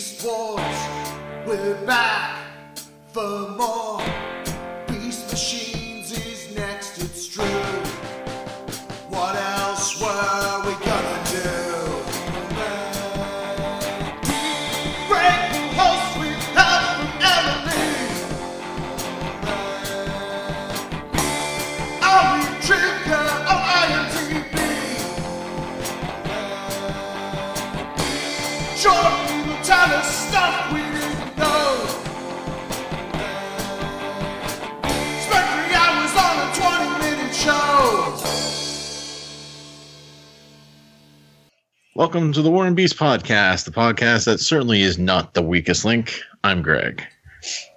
Wars, we're back for more. Welcome to the War and Beast podcast, the podcast that certainly is not the weakest link. I'm Greg.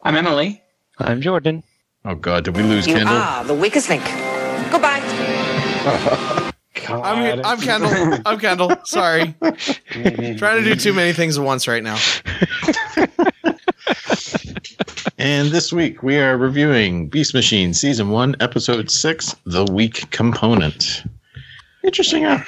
I'm Emily. I'm Jordan. Oh God, did we lose You Kendall? are the weakest link. Goodbye. God. I'm, I'm Kendall. I'm Kendall. Sorry. Trying to do too many things at once right now. And this week we are reviewing Beast Machine Season 1, Episode 6, The Weak Component. Interesting app.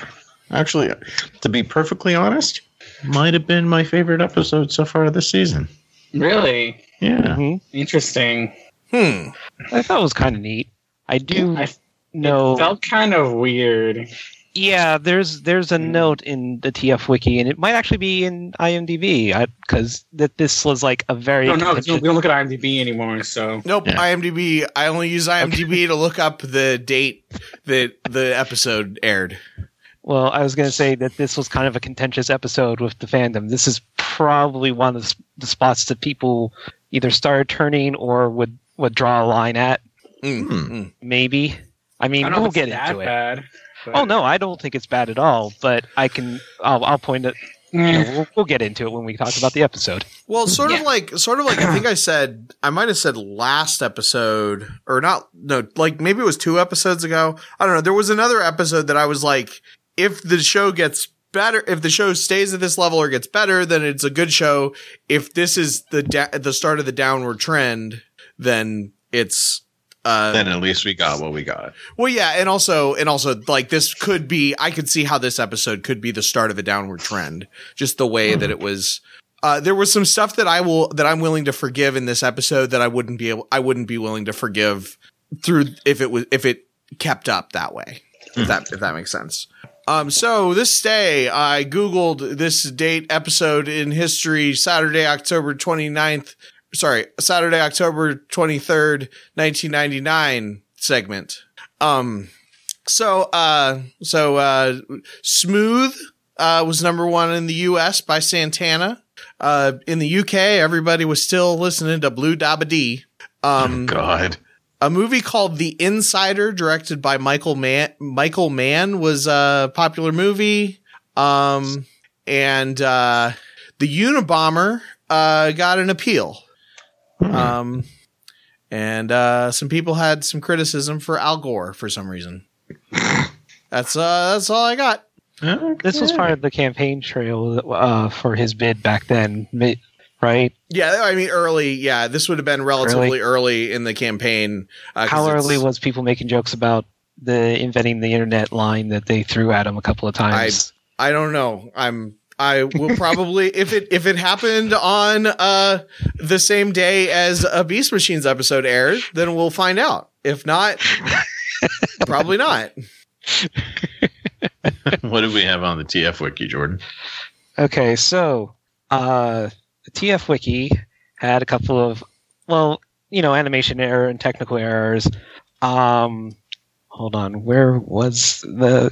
Actually, to be perfectly honest, might have been my favorite episode so far this season. really Yeah. Mhm. interesting. Hmm. I thought it was kind of neat. I do I know. It felt kind of weird. yeah, there's there's a Mm. note in the TF wiki, and it might actually be in IMDb because that this was like a very. No, no, we don't, look at IMDb anymore. So Nope. Yeah. IMDb. I only use IMDb to look up the date that the episode aired. Well, I was going to say that this was kind of a contentious episode with the fandom. This is probably one of the, spots that people either started turning or would would draw a line at. Mm, Hmm. mm. Maybe. I mean, I don't we'll if it's get that into it. bad. but- Oh no, I don't think it's bad at all. But I can. I'll, I'll point it. You know, Eh, we'll, we'll get into it when we talk about the episode. Well, sort of like, sort of like, I think I said, I might have said last episode, or not, no, like maybe it was two episodes ago. I don't know. There was another episode that I was like, if the show gets better, if the show stays at this level or gets better, then it's a good show. If this is the, da- the start of the downward trend, then it's, uh, Then at least we got what we got. well, yeah, and also, and also, like this could be. I could see how this episode could be the start of a downward trend. Just the way that it was. Uh, there was some stuff that I will that I'm willing to forgive in this episode that I wouldn't be able. I wouldn't be willing to forgive through if it was if it kept up that way. If that if that makes sense. Um, so this day I googled this date episode in history, Saturday, October 29th. Sorry, Saturday, October 23rd, 1999 segment. Um, so, uh, so, uh, Smooth, uh, was number one in the US by Santana. Uh, in the UK, everybody was still listening to Blue Dabba Dee. Um, God. A movie called The Insider, directed by Michael Mann, Michael Mann was a popular movie. Um, and, uh, the Unabomber, uh, got an appeal. Um, and, uh, some people had some criticism for Al Gore for some reason. That's, uh, that's all I got. This was part of the campaign trail uh, for his bid back then, ma- right? Yeah, I mean, early. Yeah, this would have been relatively early in the campaign. Uh, 'cause How early was people making jokes about the inventing the internet line that they threw at him a couple of times? I don't know. I'm. I will probably if it if it happened on uh the same day as a Beast Machines episode aired, then we'll find out. If not, probably not. what do we have on the TF Wiki, Jordan? Okay, so uh, the TF Wiki had a couple of, well, you know, animation error and technical errors. Um, hold on, where was the?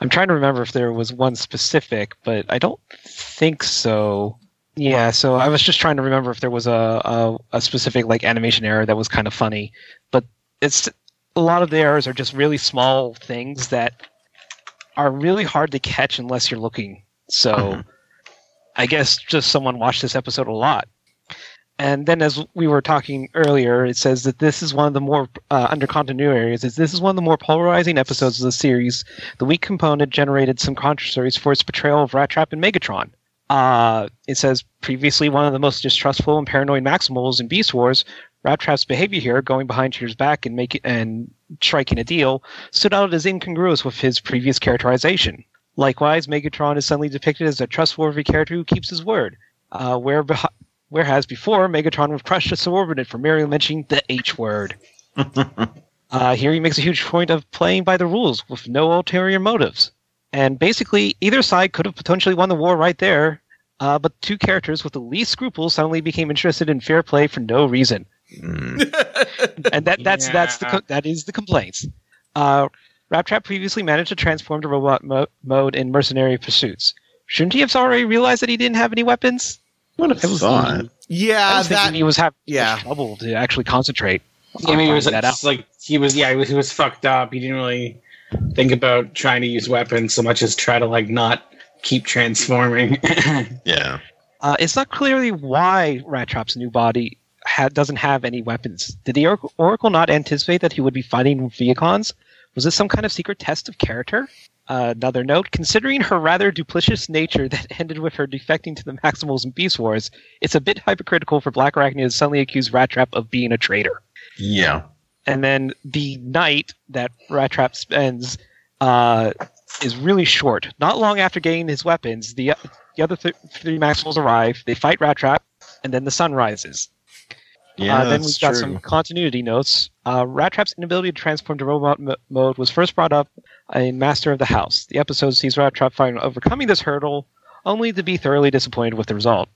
I'm trying to remember if there was one specific, but I don't think so. Yeah, so I was just trying to remember if there was a, a, a specific like animation error that was kind of funny, but it's a lot of the errors are just really small things that are really hard to catch unless you're looking. So Mhm. I guess just someone watched this episode a lot. And then, as we were talking earlier, it says that this is one of the more uh, under continuity areas. Is this is one of the more polarizing episodes of the series. The weak component generated some controversies for its portrayal of Rat Trap and Megatron. Uh, it says previously one of the most distrustful and paranoid Maximals in Beast Wars. Rat Trap's behavior here, going behind Cheetor's back and making and striking a deal, stood out as incongruous with his previous characterization. Likewise, Megatron is suddenly depicted as a trustworthy character who keeps his word. Uh, where beh- whereas before, Megatron would crush a subordinate for merely mentioning the H word. Uh, here he makes a huge point of playing by the rules with no ulterior motives. And basically, either side could have potentially won the war right there, uh, but two characters with the least scruples suddenly became interested in fair play for no reason. Mm. And that that's that's the Yeah. co- that is the complaints. Uh, Rattrap previously managed to transform to robot mo- mode in Mercenary Pursuits. Shouldn't he have already realized that he didn't have any weapons? Would have It was- thought. I Yeah, was thinking that he was having yeah. trouble to actually concentrate. Yeah, maybe it was like, that out. like he was. Yeah, he was, he was fucked up. He didn't really think about trying to use weapons so much as try to like not keep transforming. Yeah. Uh, it's not clearly why Rattrap's new body ha- doesn't have any weapons. Did the or- Oracle not anticipate that he would be fighting Vehicons? Was this some kind of secret test of character? Uh, another note: considering her rather duplicitous nature that ended with her defecting to the Maximals and Beast Wars, it's a bit hypocritical for Black Arachnia to suddenly accuse Rattrap of being a traitor. Yeah. and then the night that Rattrap spends uh, is really short. Not long after getting his weapons, the the other th- three Maximals arrive. They fight Rattrap, and then the sun rises. Yeah. uh, then we've got true. some continuity notes. Uh, Rattrap's inability to transform to robot mo- mode was first brought up in Master of the House. The episode sees Rattrap finally overcoming this hurdle, only to be thoroughly disappointed with the result.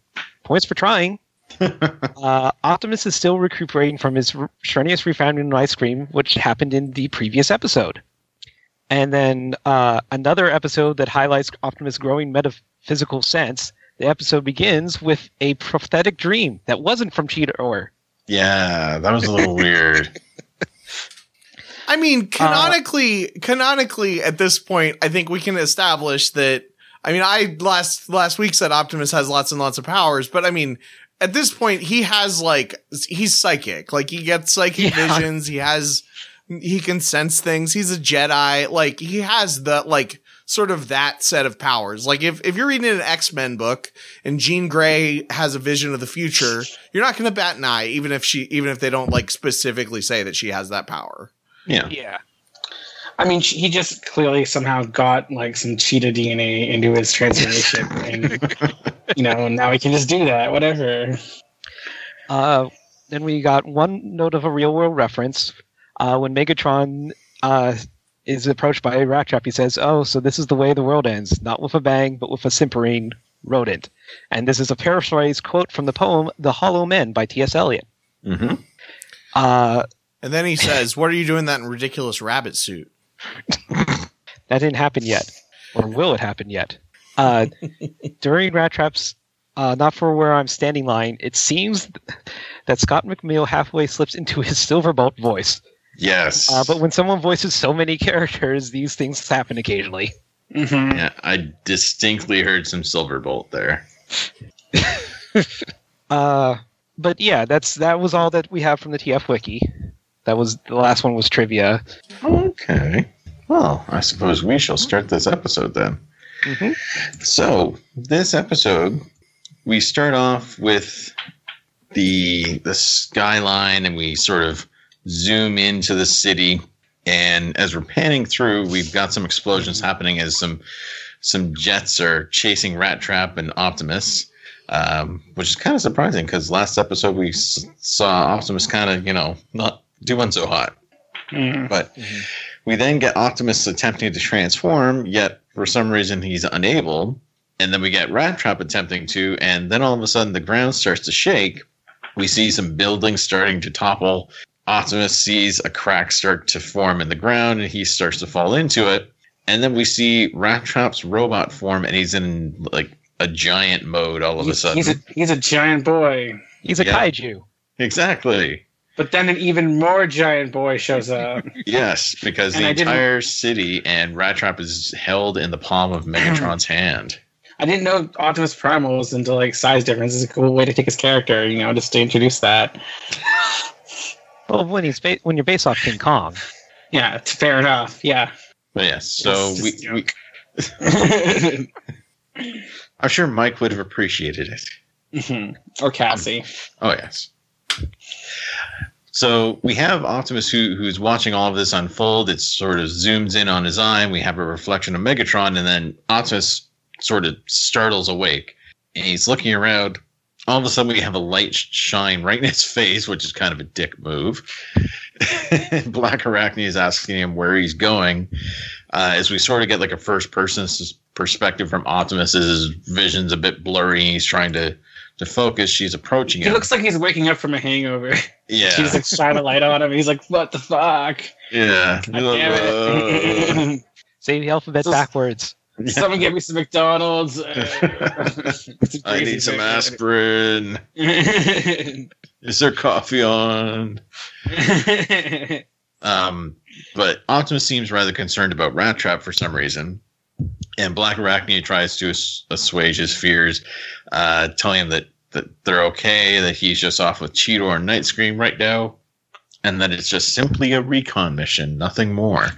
Points for trying. uh, Optimus is still recuperating from his r- strenuous refounding ice cream, which happened in the previous episode. And then uh, another episode that highlights Optimus' growing metaphysical sense. The episode begins with a prophetic dream that wasn't from Cheetor. Yeah, that was a little weird. I mean, uh, canonically, canonically, at this point, I think we can establish that. I mean, I last last week said Optimus has lots and lots of powers, but I mean, at this point, he has like he's psychic. Like he gets psychic Yeah. visions. He has he can sense things. He's a Jedi. Like he has the like sort of that set of powers. Like if if you're reading an X Men book and Jean Grey has a vision of the future, you're not going to bat an eye, even if she even if they don't like specifically say that she has that power. Yeah. Yeah. I mean, he just clearly somehow got like some cheetah DNA into his transformation, and you know now he can just do that. Whatever. Uh, then we got one note of a real world reference. Uh, when Megatron uh, is approached by a rat trap. he says, Oh, so this is the way the world ends, not with a bang, but with a simpering rodent. And this is a paraphrase quote from the poem The Hollow Men by T.S. Eliot. hmm Uh, And then he says, "What are you doing that in ridiculous rabbit suit?" that didn't happen yet. Or will it happen yet? Uh, during Rattrap's uh, Not For Where I'm Standing line, it seems that Scott McNeil halfway slips into his Silverbolt voice. Yes. Uh, but when someone voices so many characters, these things happen occasionally. hmm yeah, I distinctly heard some Silverbolt there. Uh, but yeah, that's that was all that we have from the TF wiki. That was the last one was trivia. Okay. Well, I suppose we shall start this episode then. Mhm. So, this episode, we start off with the the skyline, and we sort of zoom into the city. And as we're panning through, we've got some explosions happening as some some jets are chasing Rat Trap and Optimus, um, which is kind of surprising because last episode we s- saw Optimus kind of you know not doing so hot. Mhm. But we then get Optimus attempting to transform, yet for some reason he's unable. And then we get Rat Trap attempting to, and then all of a sudden the ground starts to shake. We see some buildings starting to topple. Optimus sees a crack start to form in the ground, and he starts to fall into it. And then we see Rat Trap's robot form, and he's in like a giant mode all of a sudden. he's a he's a giant boy. He's a Yeah. kaiju. exactly. But then an even more giant boy shows up. Yes, because And the I entire city and Rat Trap is held in the palm of Megatron's hand. I didn't know Optimus Primal was into like size difference. It's a cool way to take his character, you know, just to introduce that. Well, when he's ba- when you're based off King Kong, Yeah, it's fair enough. Yeah. But yes, so we, we I'm sure Mike would have appreciated it. Mhm. Or Cassie. Oh yes. So we have Optimus who who's watching all of this unfold. It sort of zooms in on his eye. and We have a reflection of Megatron, and then Optimus sort of startles awake. And he's looking around, all of a sudden we have a light shine right in his face, which is kind of a dick move. Black Arachnia is asking him where he's going, uh, as we sort of get like a first person perspective from Optimus. His vision's a bit blurry. He's trying to to focus. She's approaching He him. looks like he's waking up from a hangover. yeah, She's like shine a light on him. He's like, "What the fuck?" yeah. God damn it. Say the alphabet So- backwards. Someone get me some McDonald's. I need some aspirin. Is there coffee on? Um, but Optimus seems rather concerned about Rat Trap for some reason. And Black Arachnia tries to assuage his fears, uh, telling him that, that they're okay, that he's just off with Cheetor and Night Scream right now, and that it's just simply a recon mission, nothing more.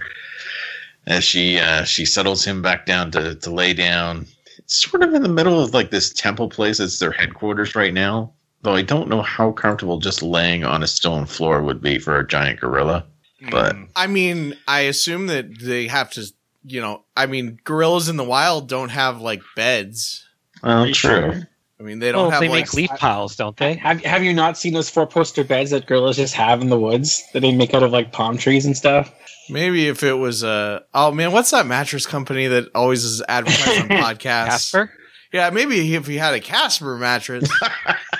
As she uh, she settles him back down to, to lay down, It's sort of in the middle of like this temple place. It's their headquarters right now. Though I don't know how comfortable just laying on a stone floor would be for a giant gorilla. But I mean, I assume that they have to, you know, I mean, gorillas in the wild don't have like beds. well, true. sure? I mean, they don't Well, have they like. make leaf piles, don't they? Have Have you not seen those four poster beds that gorillas just have in the woods that they make out of like palm trees and stuff? Maybe if it was a. Oh man, what's that mattress company that always is advertised on podcasts? Casper? Yeah, maybe if he had a Casper mattress.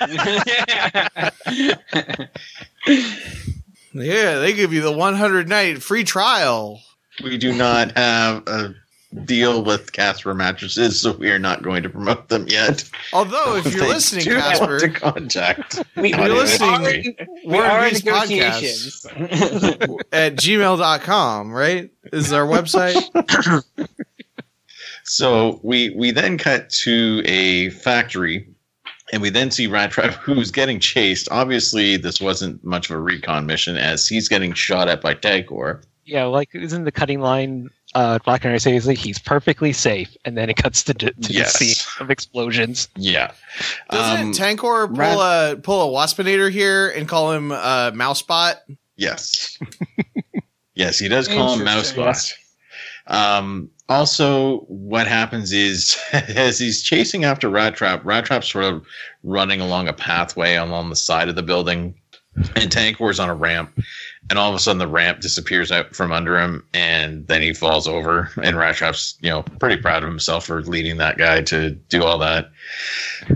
yeah, they give you the 100 night free trial. We do not have a deal with Casper mattresses, so we are not going to promote them yet. Although, if you're listening, do Casper, to contact. we, You're listening. we War and are in Peace negotiations. at gmail.com, right? Is our website? So we we then cut to a factory, and we then see Rat Trap who's getting chased. Obviously, this wasn't much of a recon mission as he's getting shot at by Tankor. Yeah, like isn't the cutting line uh Black and I say is like he's perfectly safe and then it cuts to, to Yes. the scene of explosions. Yeah. Doesn't Um, Tankor pull a pull a waspinator here and call him uh, Mousebot? Yes. yes, he does call him Interesting. Mousebot. Um, also, what happens is as he's chasing after Rat Trap, Rat Trap's sort of running along a pathway along the side of the building, and Tankor's on a ramp, and all of a sudden the ramp disappears out from under him, and then he falls over. And Rat Trap's, you know, pretty proud of himself for leading that guy to do all that.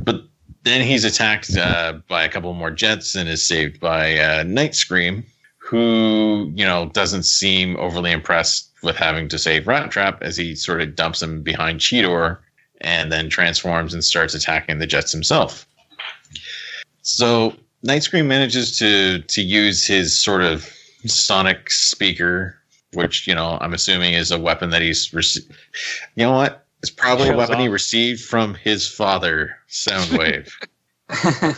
But then he's attacked uh, by a couple more jets and is saved by uh, Night Scream, who you know doesn't seem overly impressed with having to save Rat Trap as he sort of dumps him behind Cheetor and then transforms and starts attacking the jets himself. So Night Scream manages to to use his sort of sonic speaker, which you know I'm assuming is a weapon that he's received. You know what? It's probably a Shows weapon he received from his father, Soundwave.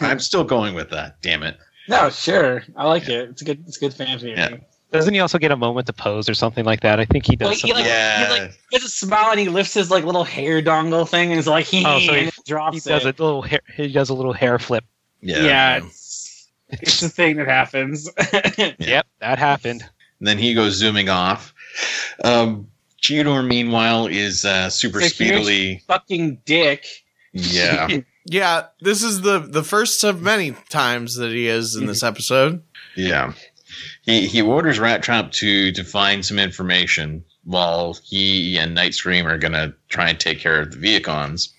I'm still going with that. Damn it. no, sure, I like it. It's a good. It's a good fan theory. Yeah. Doesn't he also get a moment to pose or something like that? I think he does. Well, he, like, Yeah. he like he has a smile and he lifts his like little hair dongle thing and is like he, Oh, so he- and drops he does a little hair, he does a little hair flip. Yeah. Yeah, it's, it's a thing that happens. Yep, that happened. And then he goes zooming off. Um, Cheetor, meanwhile, is uh, super It's a huge- speedily. Fucking dick. Yeah. Yeah, this is the the first of many times that he is in this episode. Yeah. He he orders Rat Trap to to find some information while he and Night Scream are gonna try and take care of the Vehicons.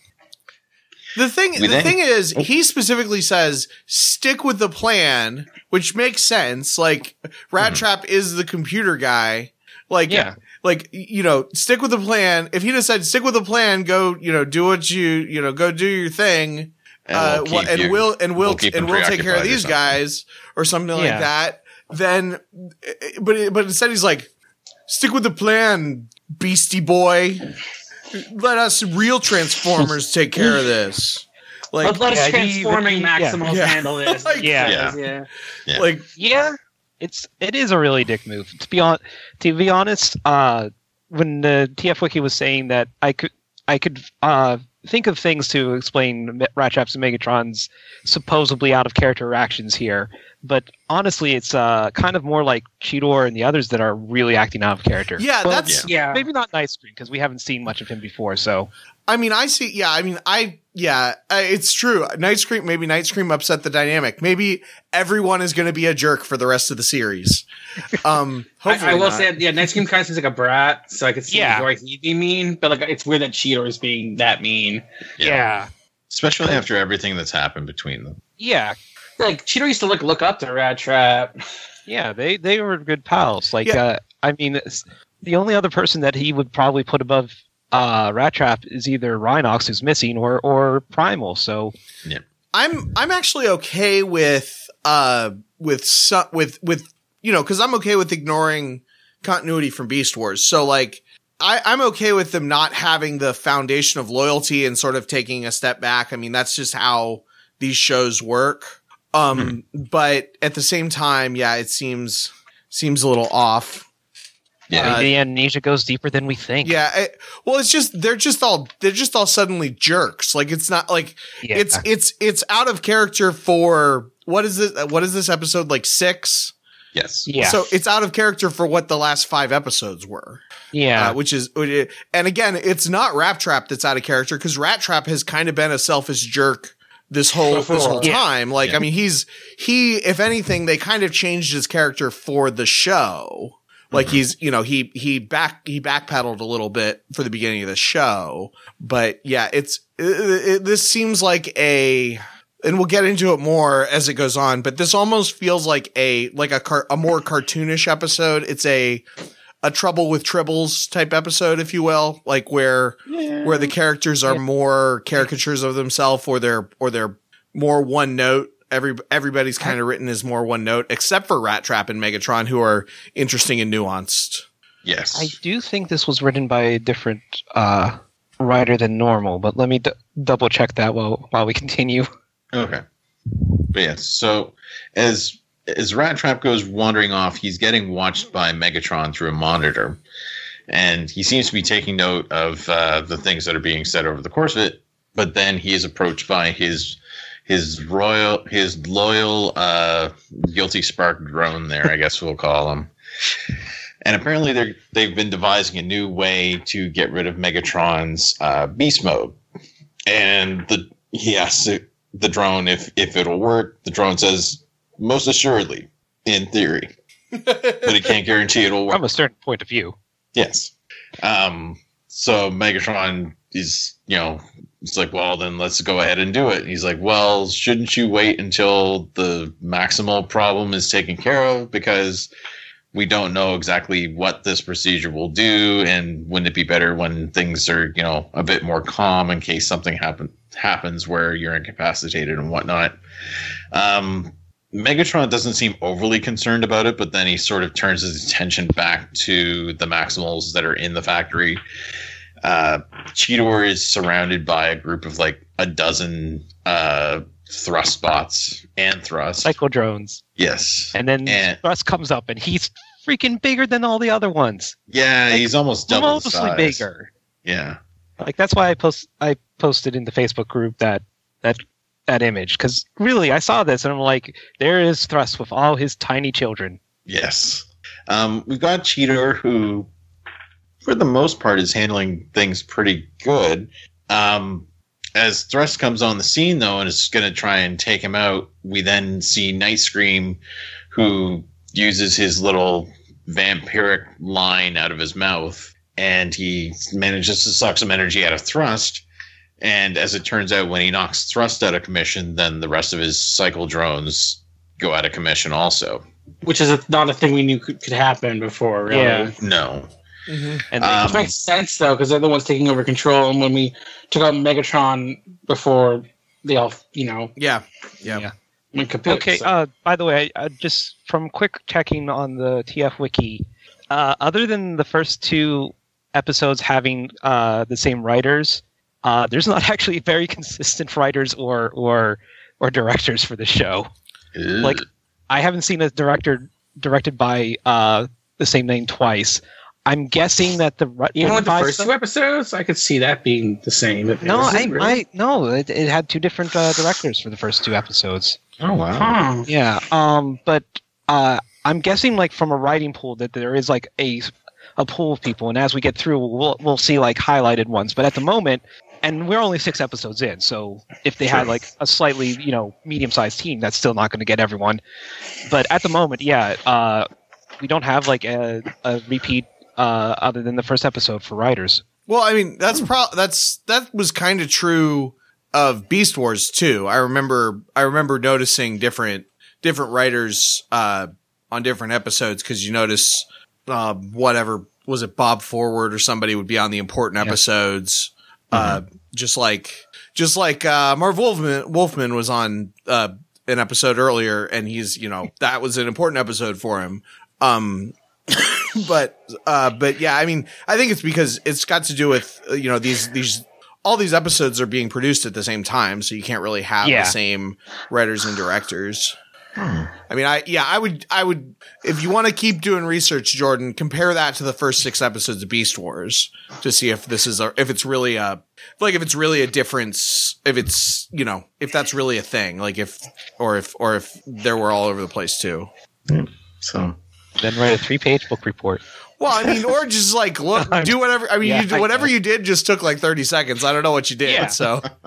The thing We the then- thing is, Oh. he specifically says stick with the plan, which makes sense. Like Rat Mhm. Trap is the computer guy. Like Yeah. like you know, stick with the plan. If he just said stick with the plan, go you know do what you you know go do your thing. And uh, we'll wha- and you- we'll and we'll, we'll and we'll take care of preoccupied or these guys or something like Yeah. that. Then, but but instead he's like, stick with the plan, beastie boy. Let us real transformers take care of this. Like Let, let us yeah, transforming he- yeah. Maximals Yeah. handle this. Like- Yeah. Yeah. yeah. Yeah. like Yeah, it's it is a really dick move. To be on, to be honest, uh, when the TF Wiki was saying that I could I could uh think of things to explain Rattrap's and Megatron's supposedly out of character actions here. But honestly, it's uh, kind of more like Cheetor and the others that are really acting out of character. Yeah, Well, that's Yeah. maybe not Night Scream because we haven't seen much of him before. So I mean, I see. Yeah, I mean, I yeah, uh, it's true. Night Scream, maybe Night Scream upset the dynamic. Maybe everyone is going to be a jerk for the rest of the series. Um, I, hopefully I will not. say, yeah, Night Scream kind of seems like a brat, so I could see Yeah. why he'd be mean, but like it's weird that Cheetor is being that mean. yeah, Especially after everything that's happened between them. yeah, Like Cheetor used to look look up to Rat Trap. yeah. They they were good pals. Like Yeah. uh, I mean, the only other person that he would probably put above uh, Rat Trap is either Rhinox, who's missing, or or Primal. So yeah. I'm I'm actually okay with uh with su- with with you know because I'm okay with ignoring continuity from Beast Wars. So like I I'm okay with them not having the foundation of loyalty and sort of taking a step back. I mean that's just how these shows work. Um, but at the same time, yeah, it seems seems a little off. Yeah. Uh, maybe amnesia goes deeper than we think. Yeah, it, well, it's just they're just all they're just all suddenly jerks. Like it's not like Yeah. it's it's it's out of character for what is this? What is this episode like six? Yes. yeah, So it's out of character for what the last five episodes were. yeah. Uh, which is, and again, it's not Rat Trap that's out of character because Rat Trap has kind of been a selfish jerk this whole this whole Yeah. time. Like, Yeah. I mean, he's he, if anything, they kind of changed his character for the show. Like mm-hmm. he's, you know, he he back he backpedaled a little bit for the beginning of the show, but yeah, it's it, it, this seems like a, and we'll get into it more as it goes on. But this almost feels like a like a car, a more cartoonish episode. It's a a trouble with tribbles type episode, if you will, like where where the characters are more caricatures of themselves, or they're or they're more one note. Every everybody's kind of written as more one note, except for Rat Trap and Megatron, who are interesting and nuanced. Yes. I do think this was written by a different uh, writer than normal, but let me d- double check that while while we continue. Okay. But yes, so as as Rat Trap goes wandering off, he's getting watched by Megatron through a monitor, and he seems to be taking note of uh, the things that are being said over the course of it. But then he is approached by his his royal his loyal uh, guilty spark drone. There, I guess we'll call him. And apparently, they're they've been devising a new way to get rid of Megatron's uh, beast mode. And the he asks the drone if if it'll work. The drone says most assuredly, in theory, but he can't guarantee it'll work. From a certain point of view, Yes. Um, so Megatron is, you know, it's like, well, then let's go ahead and do it. And he's like, well, shouldn't you wait until the maximal problem is taken care of? Because we don't know exactly what this procedure will do. And wouldn't it be better when things are, you know, a bit more calm in case something happen, happens where you're incapacitated and whatnot? Um, Megatron doesn't seem overly concerned about it, but then he sort of turns his attention back to the Maximals that are in the factory. Uh, Cheetor is surrounded by a group of like a dozen uh, thrust bots and thrust. cycle drones, yes. and then And- Thrust comes up, and he's freaking bigger than all the other ones. Yeah, he's almost double Mostly size. bigger. Yeah. Like that's why I post I posted in the Facebook group that that that image because really I saw this and I'm like, there is Thrust with all his tiny children. Yes. Um, we've got Cheetor, who, for the most part, is handling things pretty good. Um, as Thrust comes on the scene, though, and is going to try and take him out, we then see Night Scream, who uses his little vampiric line out of his mouth, and he manages to suck some energy out of Thrust. And as it turns out, when he knocks Thrust out of commission, then the rest of his cycle drones go out of commission also. which is a, not a thing we knew could, could happen before. Really. Yeah. No. And Um, Which makes sense though, because they're the ones taking over control. And when we took out Megatron before they all, you know, Yeah, yeah. Yeah. went kaput. Okay. so- Uh, by the way, uh, just from quick checking on the TF wiki, uh, other than the first two episodes having uh, the same writers, uh, there's not actually very consistent writers or or or directors for the show. Like, I haven't seen a director directed by uh, the same name twice. I'm guessing that the ri- Even with the first stuff- two episodes, I could see that being the same. No, I, really. I no, it, it had two different uh, directors for the first two episodes. Oh wow. Huh. Yeah, um, but uh, I'm guessing like from a writing pool that there is like a a pool of people, and as we get through, we'll we'll see like highlighted ones. But at the moment, and we're only six episodes in, so if they had like a slightly you know medium sized team, that's still not going to get everyone. But at the moment, yeah, uh, we don't have like a, a repeat uh, other than the first episode for writers. Well, I mean, that's pro that's that was kind of true of Beast Wars too. I remember I remember noticing different different writers uh on different episodes cuz you notice uh whatever was it Bob Forward or somebody would be on the important episodes. Uh just like just like uh Marv Wolfman Wolfman was on uh an episode earlier and he's, you know, that was an important episode for him. Um but uh but yeah i mean i think it's because it's got to do with uh, you know these these all these episodes are being produced at the same time so you can't really have Yeah. the same writers and directors Hmm. i mean i yeah i would i would if you want to keep doing research jordan compare that to the first six episodes of beast wars to see if this is a if it's really a like if it's really a difference if it's you know if that's really a thing like if or if or if there were all over the place too So Then write a three page book report. Well, I mean, or just like look, do whatever. I mean, Yeah, you, I whatever know. you did just took like thirty seconds. I don't know what you did. Yeah. So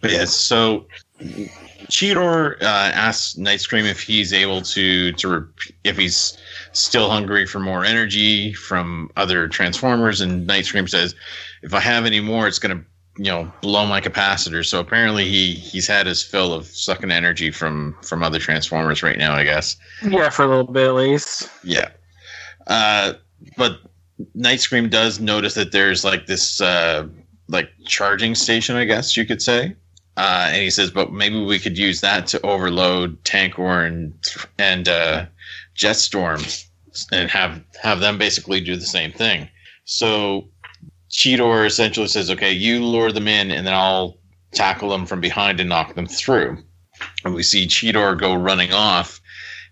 But yeah, so Cheetor uh, asks Night Scream if he's able to to rep- if he's still hungry for more energy from other Transformers, and Night Scream says, "If I have any more, it's gonna you know blow my capacitor." So apparently he he's had his fill of sucking energy from from other Transformers right now, I guess. Yeah, for a little bit at least. Yeah. Uh, but Night Scream does notice that there's like this uh, like charging station, I guess you could say. Uh, and he says, but maybe we could use that to overload Tankor and and uh, Jetstorm and have have them basically do the same thing. So Cheetor essentially says, okay, you lure them in, and then I'll tackle them from behind and knock them through. And we see Cheetor go running off.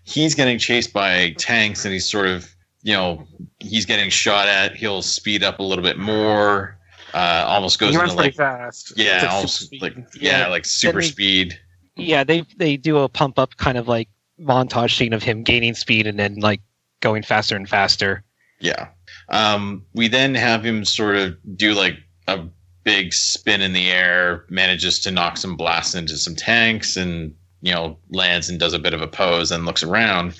He's getting chased by tanks, and he's sort of, you know, he's getting shot at. He'll speed up a little bit more. Uh, almost goes He runs into pretty like fast. yeah, like almost super like speed. yeah, like super they- speed. Yeah, they they do a pump up kind of like montage scene of him gaining speed and then like going faster and faster. Yeah. Um, we then have him sort of do like a big spin in the air, manages to knock some blasts into some tanks, and you know lands and does a bit of a pose and looks around.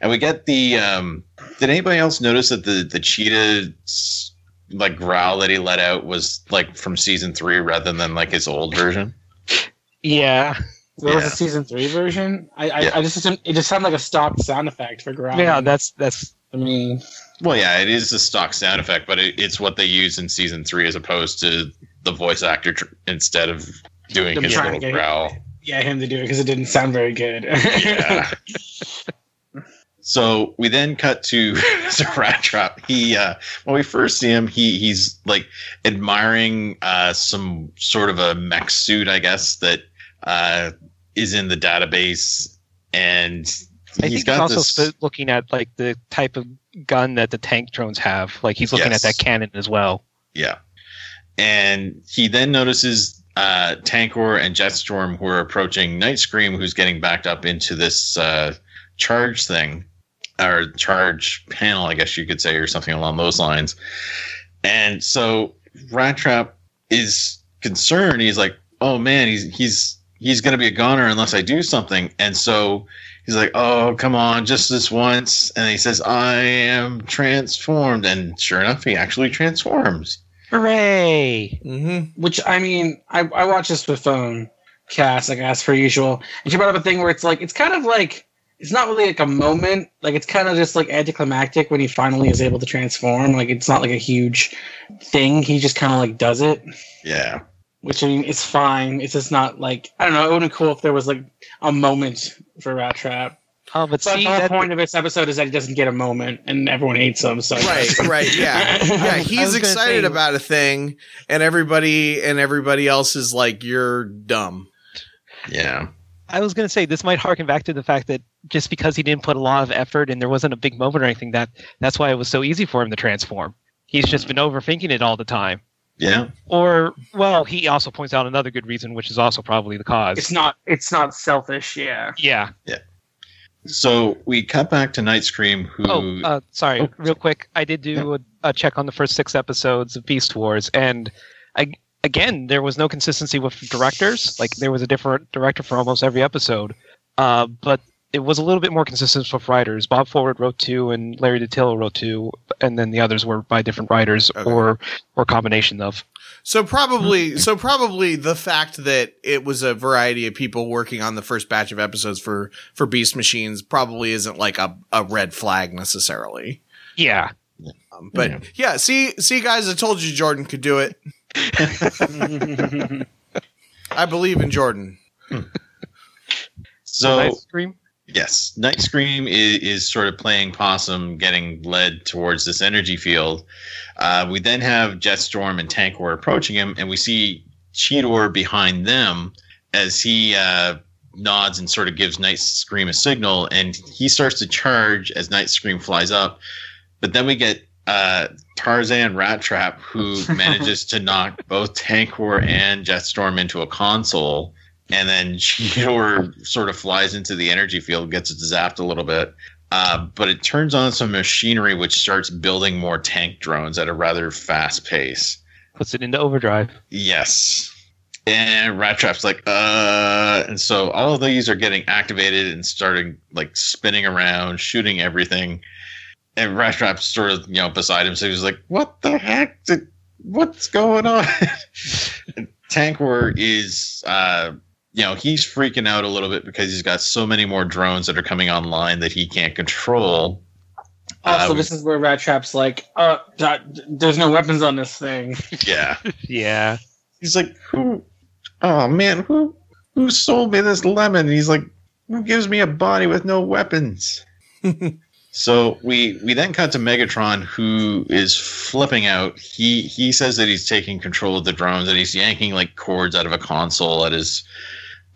And we get the. Um, did anybody else notice that the the cheetah s- like growl that he let out was like from season three rather than like his old version? Yeah, There was a season three version. I I, Yeah. I just assumed, it just sounded like a stock sound effect for growl. yeah, that's that's I mean, Well, yeah, it is a stock sound effect, but it, it's what they use in season three as opposed to the voice actor tr- instead of doing his trying little get- growl. yeah, him to do it because it didn't sound very good. Yeah. so we then cut to Mr. Rat Trap. He uh when we first see him, he he's like admiring uh some sort of a mech suit, I guess, that uh is in the database and I he's he's got also this sp- looking at like the type of gun that the tank drones have. Like he's looking Yes. at that cannon as well. Yeah. And he then notices uh, Tankor and Jetstorm who are approaching Night Scream, who's getting backed up into this uh, charge thing, or charge panel, I guess you could say, or something along those lines. And so Rat Trap is concerned. He's like, "Oh man, he's he's he's going to be a goner unless I do something." And so he's like, "Oh come on, just this once." And he says, "I am transformed." And sure enough, he actually transforms. Hooray! mm-hmm. Which I mean, I I watched this with phone cast like as per usual, and she brought up a thing where it's like it's kind of like it's not really like a moment, like it's kind of just like anticlimactic when he finally is able to transform. Like it's not like a huge thing. He just kind of like does it. Yeah. which I mean, it's fine. It's just not like I don't know. It would be cool if there was like a moment for Rat Trap. Oh, but But see, the whole that, point of this episode is that he doesn't get a moment, and everyone hates him. So Right, right, yeah, yeah. He's excited say- about a thing, and everybody and everybody else is like, "You're dumb." Yeah. I was going to say this might harken back to the fact that just because he didn't put a lot of effort and there wasn't a big moment or anything, that that's why it was so easy for him to transform. He's just been overthinking it all the time. Yeah. Or, well, he also points out another good reason, which is also probably the cause. It's not. It's not selfish. Yeah. yeah. Yeah. So we cut back to Night Scream, who Oh, uh, sorry, Oh, real quick. I did do a, a check on the first six episodes of Beast Wars, and I, again, there was no consistency with directors. Like there was a different director for almost every episode, uh, but it was a little bit more consistent with writers. Bob Forward wrote two, and Larry DiTillio wrote two, and then the others were by different writers Okay. or or combination of. So probably, so probably the fact that it was a variety of people working on the first batch of episodes for for Beast Machines probably isn't like a, a red flag necessarily. Yeah, Um, but Yeah. yeah. see, see, guys, I told you Jordan could do it. I believe in Jordan. so Night Scream. Yes, Night Scream is, is sort of playing possum, getting led towards this energy field. Uh, we then have Jetstorm and Tankor approaching him, and we see Cheetor behind them as he uh, nods and sort of gives Night Scream a signal, and he starts to charge as Night Scream flies up. But then we get uh, Tarzan Rat Trap, who manages to knock both Tankor and Jetstorm into a console and then Cheetor sort of flies into the energy field, gets zapped a little bit. Uh, but it turns on some machinery which starts building more tank drones at a rather fast pace. Puts it into overdrive. Yes. And Rat Trap's like, uh, and so all of these are getting activated and starting like spinning around, shooting everything. And Rat Trap's sort of, you know, beside him. So he's like, what the heck? Did, what's going on? Tankor is, uh, you know, he's freaking out a little bit because he's got so many more drones that are coming online that he can't control. Also, Uh, this is where Rat Trap's like, uh, there's no weapons on this thing. Yeah. Yeah. he's like, who? Oh man, who who sold me this lemon? And he's like, who gives me a body with no weapons? so we we then cut to Megatron, who is flipping out. He he says that he's taking control of the drones and he's yanking like cords out of a console at his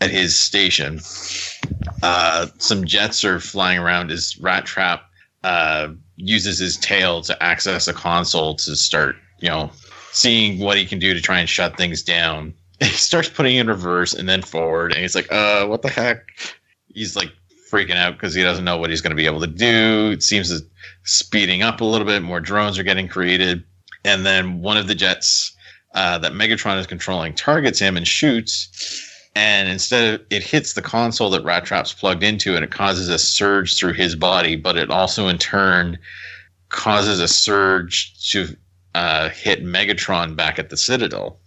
at his station. Uh, some jets are flying around. His rat trap uh, uses his tail to access a console to start, you know, seeing what he can do to try and shut things down. He starts putting in reverse and then forward, and he's like, "Uh, what the heck?" He's like freaking out because he doesn't know what he's going to be able to do. It seems to speeding up a little bit. More drones are getting created, and then one of the jets uh, that Megatron is controlling targets him and shoots. And instead of it hits the console that Rat Trap's plugged into, and it causes a surge through his body, but it also in turn causes a surge to uh, hit Megatron back at the Citadel,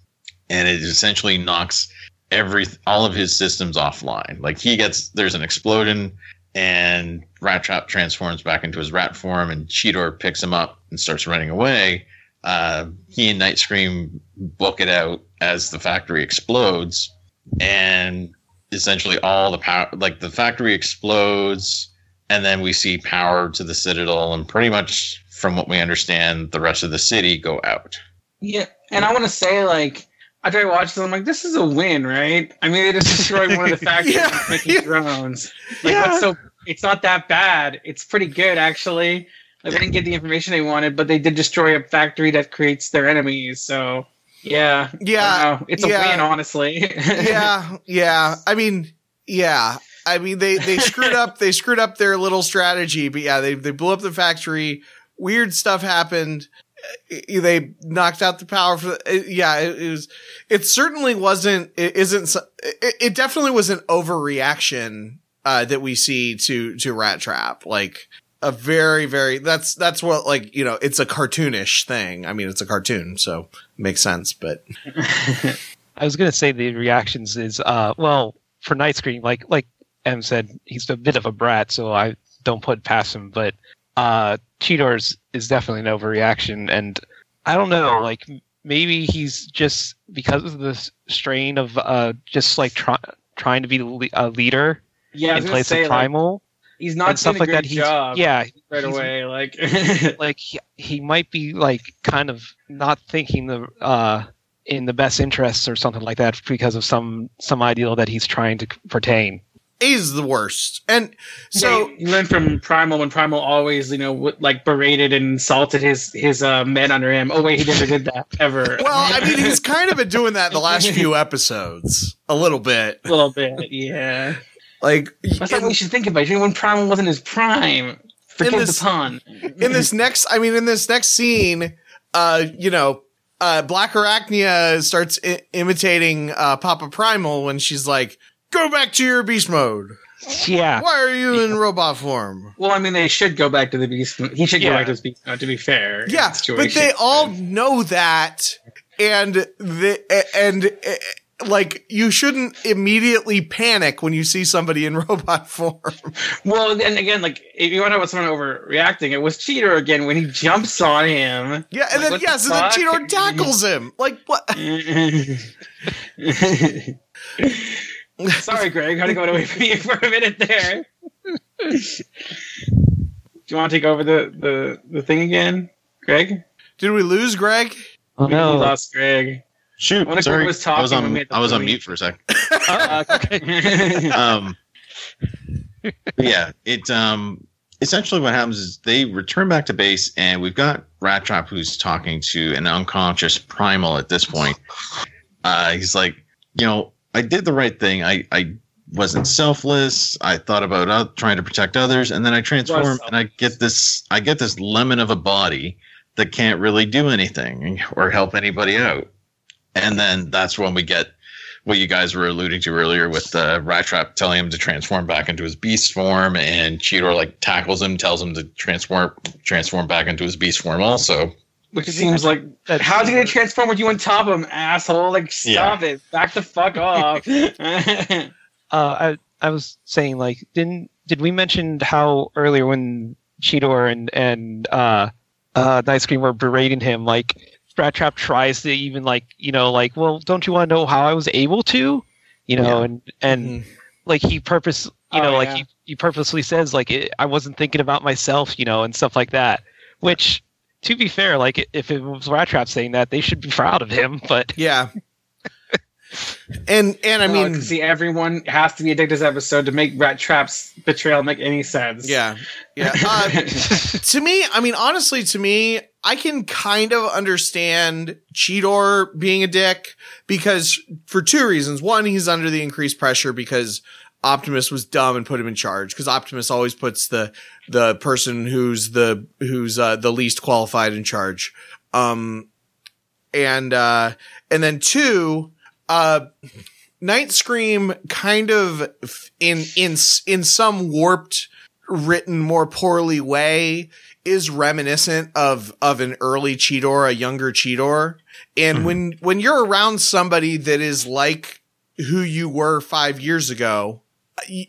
and it essentially knocks every all of his systems offline. Like he gets there's an explosion, and Rat Trap transforms back into his rat form, and Cheetor picks him up and starts running away. Uh, he and Night Scream book it out as the factory explodes, and essentially all the power, like the factory explodes, and then we see power to the Citadel, and pretty much from what we understand, the rest of the city go out. Yeah, and I want to say like. I try to watch this. I'm like, this is a win, right? I mean, they just destroyed one of the factories Yeah, making yeah. drones. Like, Yeah. what's so? It's not that bad. It's pretty good, actually. Like, they didn't get the information they wanted, but they did destroy a factory that creates their enemies. So, yeah, Yeah, it's a yeah. win, honestly. yeah, yeah. I mean, yeah. I mean, they they screwed up. They screwed up their little strategy, but yeah, they they blew up the factory. Weird stuff happened. Uh, They knocked out the power for. uh, Yeah, it, it was. It certainly wasn't. It isn't. It, it definitely was an overreaction uh, that we see to to Rat Trap. Like a very very. That's that's what like you know. It's a cartoonish thing. I mean, it's a cartoon, so makes sense. But I was gonna say the reactions is uh well for Night Scream like like Em said he's a bit of a brat so I don't put past him but uh Cheetor's is definitely an overreaction and I don't know like maybe he's just because of the strain of uh just like try, trying to be le- a leader yeah, in place say, of like, Primal he's not stuff doing like a that he's job yeah right away. Like, like he, he might be like kind of not thinking the uh in the best interests or something like that because of some some ideal that he's trying to pertain he's the worst. And so you learned from Primal when Primal always, you know, w- like berated and insulted his his uh, men under him. Oh wait, he never did that ever. well, I mean, he's kind of been doing that the last few episodes, a little bit. a little bit, yeah. Like That's not what you should think about. It when Primal wasn't his prime, forget this- the pun. in this next i mean in this next scene uh you know uh black arachnia starts I- imitating uh papa primal when she's like go back to your beast mode Yeah. why are you in robot form Well, I mean, they should go back to the beast. He should go back to his beast. Uh, to be fair, in yeah that but they all know that and the and uh, like you shouldn't immediately panic when you see somebody in robot form Well, and again, like if you want to know about someone overreacting, it was Cheetor again when he jumps on him. yeah and Like, then what the yes and then cheetor tackles him like what Sorry, Greg. Had to go away from you for a minute there. Do you want to take over the, the, the thing again, Greg? did we lose greg Oh We no. lost Greg. Shoot, When sorry. was I was on we had the I was on mute for a sec. Uh, okay. um, yeah, it um, essentially what happens is they return back to base, and we've got Rattrap who's talking to an unconscious Primal at this point. Uh, he's like, you know, I did the right thing. I I wasn't selfless. I thought about uh, trying to protect others, and then I transform, and I get this. I get this lemon of a body that can't really do anything or help anybody out. And then that's when we get what you guys were alluding to earlier with uh, Rattrap telling him to transform back into his beast form, and Cheetor like tackles him, tells him to transform transform back into his beast form also. Which seems like That's- how's he gonna transform with you on top of him, asshole? Like stop it. Back the fuck off. uh, I I was saying like didn't did we mention how earlier when Cheetor and and uh uh Night Scream were berating him like Rattrap tries to even like you know like well don't you want to know how I was able to you know Yeah. and and Mhm. like he purpose you Oh, know like yeah. he, he purposely says like it, I wasn't thinking about myself you know and stuff like that which to be fair like if it was Rattrap saying that they should be proud of him but Yeah. and and I Well, mean see, everyone has to be addicted to this episode to make Rattrap's betrayal make any sense. yeah. Yeah. Uh, to me, I mean honestly to me, I can kind of understand Cheetor being a dick because for two reasons. One, he's under the increased pressure because Optimus was dumb and put him in charge because Optimus always puts the the person who's the who's uh, the least qualified in charge. Um and uh and then two, uh Night Scream kind of in in in some warped written more poorly way is reminiscent of of an early Cheetor, a younger Cheetor. And when when you're around somebody that is like who you were 5 years ago,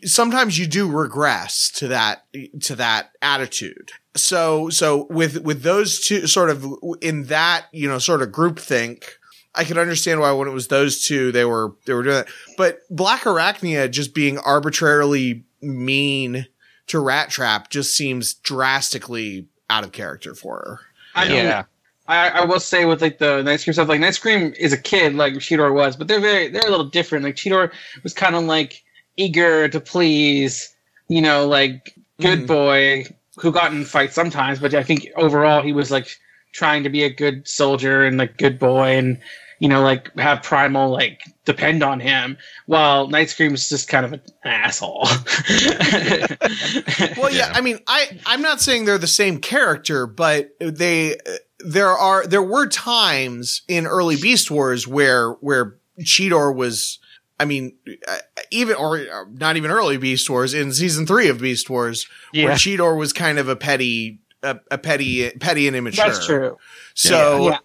sometimes you do regress to that to that attitude. So so with with those two sort of in that, you know, sort of group think I can understand why when it was those two they were they were doing that. But Black Arachnia just being arbitrarily mean to Rattrap just seems drastically out of character for her. I yeah I, I will say with like the Night Scream stuff, like Night Scream is a kid, like Cheetor was, but they're very they're a little different. Like Cheetor was kind of like eager to please, you know, like good Mhm. boy who got in fights sometimes, but I think overall he was like trying to be a good soldier and like good boy and you know like have Primal like depend on him, while Night Scream is just kind of an asshole. Well, yeah, Yeah. I mean, I I'm not saying they're the same character, but they there are there were times in early Beast Wars where where Cheetor was. I mean, uh, even or uh, not even early Beast Wars in season three of Beast Wars, where yeah Cheetor was kind of a petty, a, a petty, petty and immature. That's true. So, Yeah.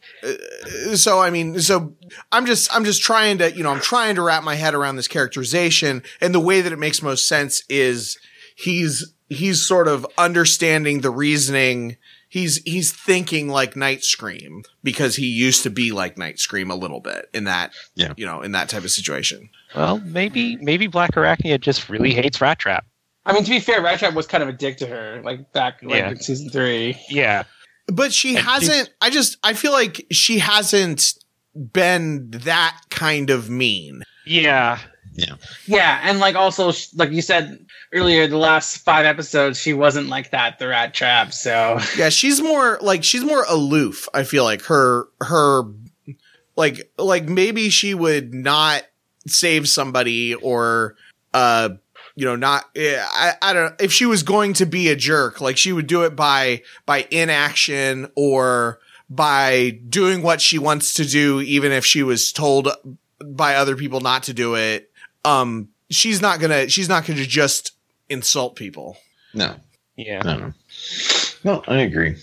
uh, so I mean, so I'm just, I'm just trying to, you know, I'm trying to wrap my head around this characterization, and the way that it makes most sense is he's he's sort of understanding the reasoning. He's he's thinking like Night Scream because he used to be like Night Scream a little bit in that, Yeah. you know, in that type of situation. well maybe maybe Black Arachnia just really hates Rattrap I mean, to be fair, Rattrap was kind of a dick to her, like back like Yeah. in season three. yeah But she And hasn't. I just I feel like she hasn't been that kind of mean. yeah Yeah, Yeah, and like also like you said earlier, the last five episodes she wasn't like that. The Rattrap. So Yeah, she's more like she's more aloof. I feel like her her like like maybe she would not save somebody or uh you know not I I don't if she was going to be a jerk like she would do it by by inaction or by doing what she wants to do even if she was told by other people not to do it. Um she's not to she's not to just insult people. No, Yeah. no, no. No, I agree.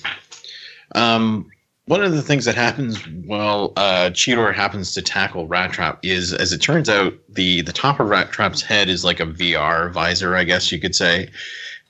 Um, one of the things that happens while uh, Cheetor happens to tackle Rattrap is, as it turns out, the the top of Rattrap's head is like a VR visor, I guess you could say,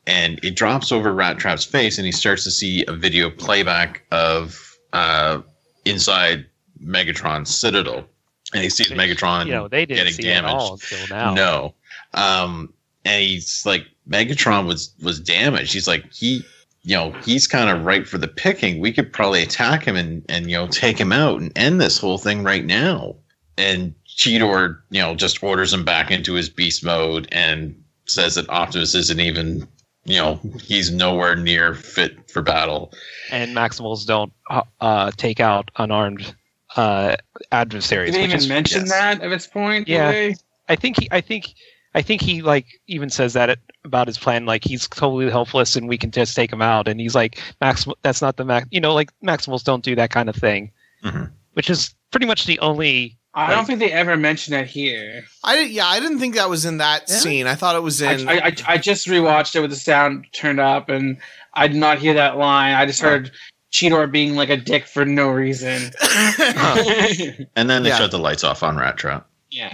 and it drops over Rattrap's face, and he starts to see a video playback of uh, inside Megatron's Citadel, and he sees Megatron You know, they didn't getting see damaged. it all until now. No. Um, and he's like, Megatron was was damaged. He's like, he, you know, he's kind of ripe for the picking. We could probably attack him and and you know take him out and end this whole thing right now. And Cheetor, you know, just orders him back into his beast mode and says that Optimus isn't even, you know, he's nowhere near fit for battle. And Maximals don't uh, uh, take out unarmed uh, adversaries. did they even is- mention yes. that at this point? Yeah. they? I think he. I think. I think he like even says that it, about his plan. Like he's totally helpless, and we can just take him out. And he's like, Max, that's not the Max. You know, like Maximals don't do that kind of thing. Mhm. Which is pretty much the only. I Like- don't think they ever mention it here. I didn't, yeah, I didn't think that was in that Yeah. scene. I thought it was in. I, I, I just rewatched it with the sound turned up, and I did not hear that line. I just heard Cheetor being like a dick for no reason. And then they Yeah. shut the lights off on Rattrap. yeah.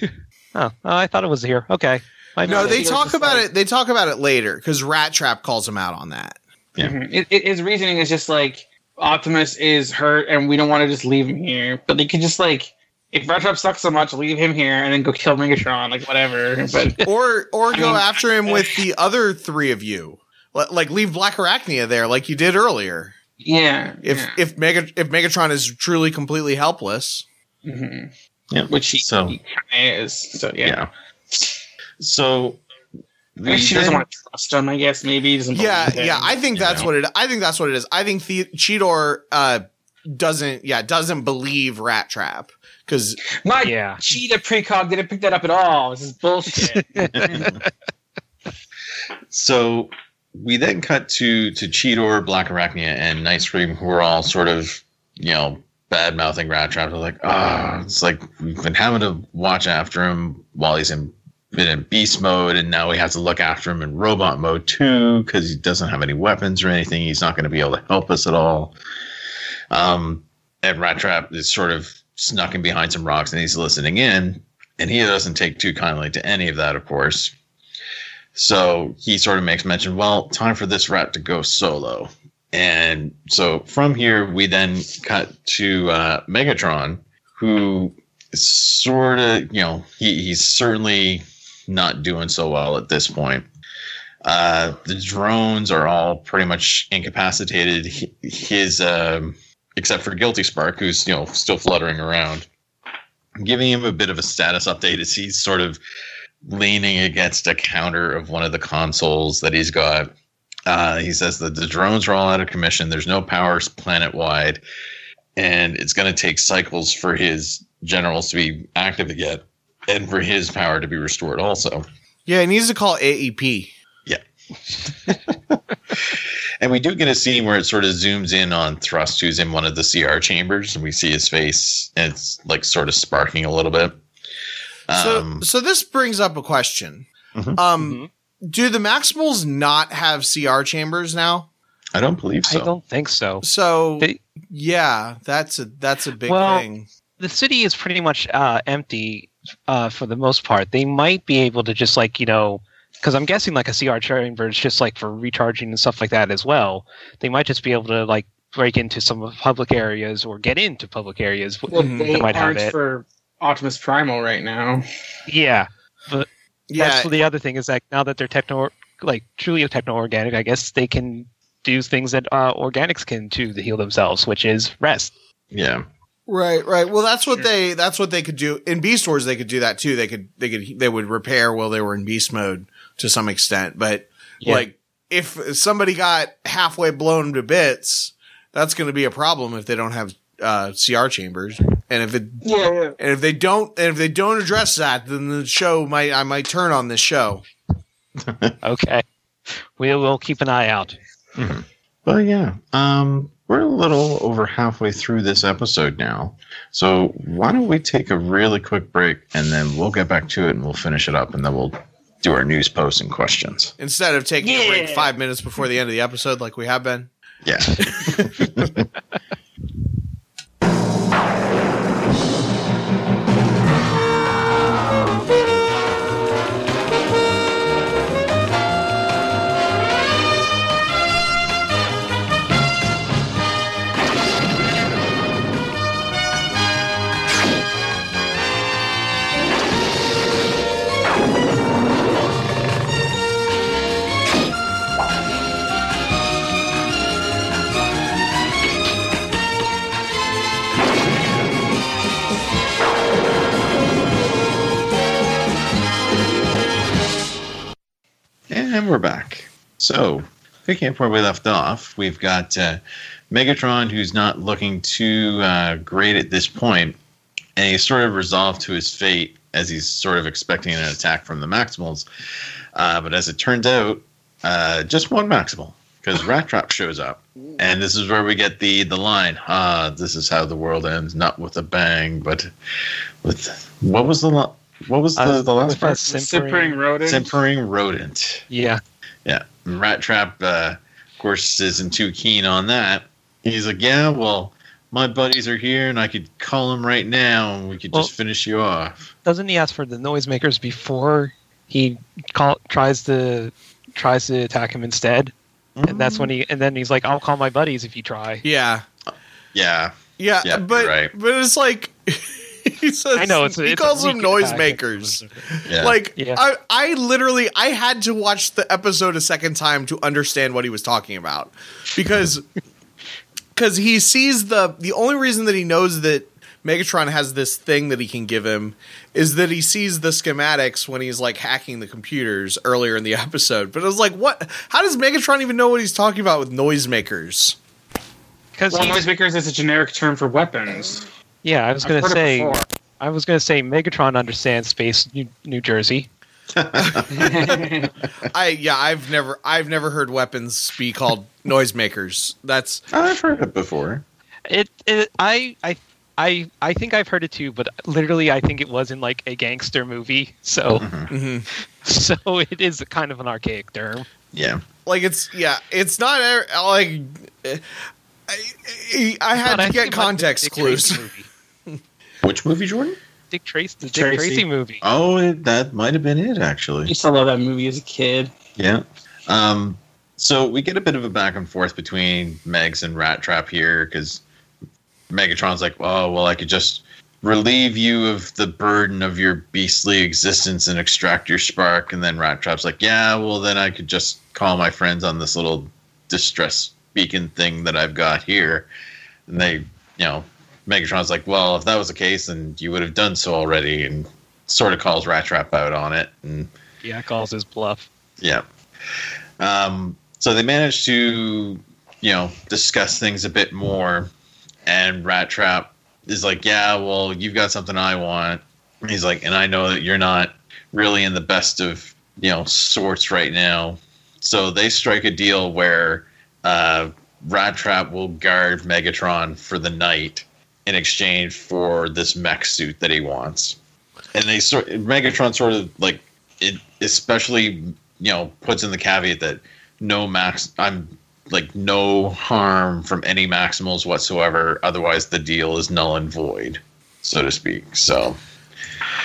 Oh, oh, I thought it was here. Okay. I no, No, they talk about like- it. They talk about it later because Rattrap calls him out on that. Yeah. Mhm. It, it, his reasoning is just like Optimus is hurt, and we don't want to just leave him here. But they could just like, if Rattrap sucks so much, leave him here and then go kill Megatron, like whatever. But Or or I go mean- after him with the other three of you. Li- Like leave Black Arachnia there, like you did earlier. yeah, If yeah. if Mega if Megatron is truly completely helpless, Mhm. Yeah. which he, So- he is. So yeah. Yeah. So I mean, she doesn't want to trust him. I guess maybe he doesn't. yeah, him. yeah, I think that's Yeah. what it. I think that's what it is. I think the- Cheetor uh, doesn't, yeah, doesn't believe Rattrap because My Yeah. cheetah precog didn't pick that up at all. This is bullshit. So we then cut to to Cheetor, Black Arachnia, and Night Scream, who are all sort of, you know, bad mouthing Rattrap. They're like, ah, it's like we've been having to watch after him while he's in been in beast mode, and now we have to look after him in robot mode too because he doesn't have any weapons or anything. He's not going to be able to help us at all. Um, and Rattrap is sort of snuck in behind some rocks, and he's listening in, and he doesn't take too kindly to any of that, of course. So he sort of makes mention, well, time for this rat to go solo. And so from here, we then cut to uh, Megatron, who sort of, you know, he, he's certainly not doing so well at this point. Uh, the drones are all pretty much incapacitated. His, um, except for Guilty Spark, who's, you know, still fluttering around. Giving him a bit of a status update as he's sort of leaning against a counter of one of the consoles that he's got. Uh, he says that the drones are all out of commission. There's no power planet wide, and it's going to take cycles for his generals to be active again, and for his power to be restored. Also, yeah, he needs to call AEP. Yeah. and we do get a scene where it sort of zooms in on Thrust, who's in one of the CR chambers, and we see his face, and it's like sort of sparking a little bit. So, Um, so this brings up a question. Mhm. Um, do the Maximals not have CR chambers now? I don't believe I don't think so. So They- yeah, that's a that's a big Well, thing. The city is pretty much uh, empty uh, for the most part. They might be able to just like you know, because I'm guessing like a CR chamber is just like for recharging and stuff like that as well. They might just be able to like break into some of public areas or get into public areas. well, Mhm. they They might have aren't it. for Optimus Primal right now. Yeah, Yeah, That's the other thing is that now that they're techno, like truly a techno organic, I guess they can do things that uh, organics can too to heal themselves, which is rest. yeah. Right, right. Well, that's what they that's what they could do in Beast Wars. They could do that too. They could they could they would repair while they were in Beast mode to some extent. But Yeah. like if somebody got halfway blown to bits, that's going to be a problem if they don't have uh, CR chambers. And if it Yeah, yeah. and if they don't and if they don't address that, then the show might I might turn on this show. Okay. We will keep an eye out. But yeah, um, we're a little over halfway through this episode now. So why don't we take a really quick break and then we'll get back to it and we'll finish it up and then we'll do our news posts and questions. Instead of taking a break five minutes before the end of the episode, like we have been. Yeah. And we're back. So, picking up where we left off, we've got uh, Megatron, who's not looking too uh, great at this point, and he's sort of resolved to his fate as he's sort of expecting an attack from the Maximals. Uh, but as it turns out, uh, just one Maximal, because Rat Trap shows up. And this is where we get the, the line, ah, this is how the world ends, not with a bang, but with, what was the, lo- what was the, Uh, the last with part? that Simpering rodent. Simpering rodent. Yeah. Yeah. And Rattrap, uh, of course, isn't too keen on that. He's like, yeah, well, my buddies are here and I could call them right now and we could Well- just finish you off. Doesn't he ask for the noisemakers before he call, tries to tries to attack him instead? And that's when he and then he's like, "I'll call my buddies if you try." Yeah. Yeah. Yeah, Yeah, but right. but it's like he says I know, it's a- he it's calls them noisemakers. Yeah. Like Yeah. I, I literally I had to watch the episode a second time to understand what he was talking about because because he sees the the only reason that he knows that Megatron has this thing that he can give him is that he sees the schematics when he's like hacking the computers earlier in the episode. But I was like, what? How does Megatron even know what he's talking about with noisemakers? Because Well, noisemakers is a generic term for weapons. Yeah, I was gonna say. I was gonna say Megatron understands space New, New Jersey. I yeah, I've never I've never heard weapons be called noisemakers. That's I've heard it before. It, it I I I I think I've heard it too, but literally I think it was in like a gangster movie. So mhm. so it is kind of an archaic term. Yeah. like it's yeah, it's not er- like uh, I, I had God, to think get it might have been context Dick Tracy clues. Movie. Which movie, Jordan? Dick Tracy, the Dick Tracy. Tracy movie. Oh, it, that might have been it, actually. I used to love that movie as a kid. Yeah. Um, so we get a bit of a back and forth between Megs and Rattrap here because Megatron's like, oh, well, I could just relieve you of the burden of your beastly existence and extract your spark. And then Rattrap's like, yeah, well, then I could just call my friends on this little distress beacon thing that I've got here. And they, you know, Megatron's like, well, if that was the case, then you would have done so already. And sort of calls Rattrap out on it. And Yeah, calls his bluff. yeah. Um, so they managed to, you know, discuss things a bit more. And Rattrap is like, yeah, well, you've got something I want. And he's like, and I know that you're not really in the best of, you know, sorts right now. So they strike a deal where uh, Rattrap will guard Megatron for the night in exchange for this mech suit that he wants. And they sort Megatron sort of like it especially you know puts in the caveat that no max I'm like no harm from any maximals whatsoever otherwise the deal is null and void so to speak so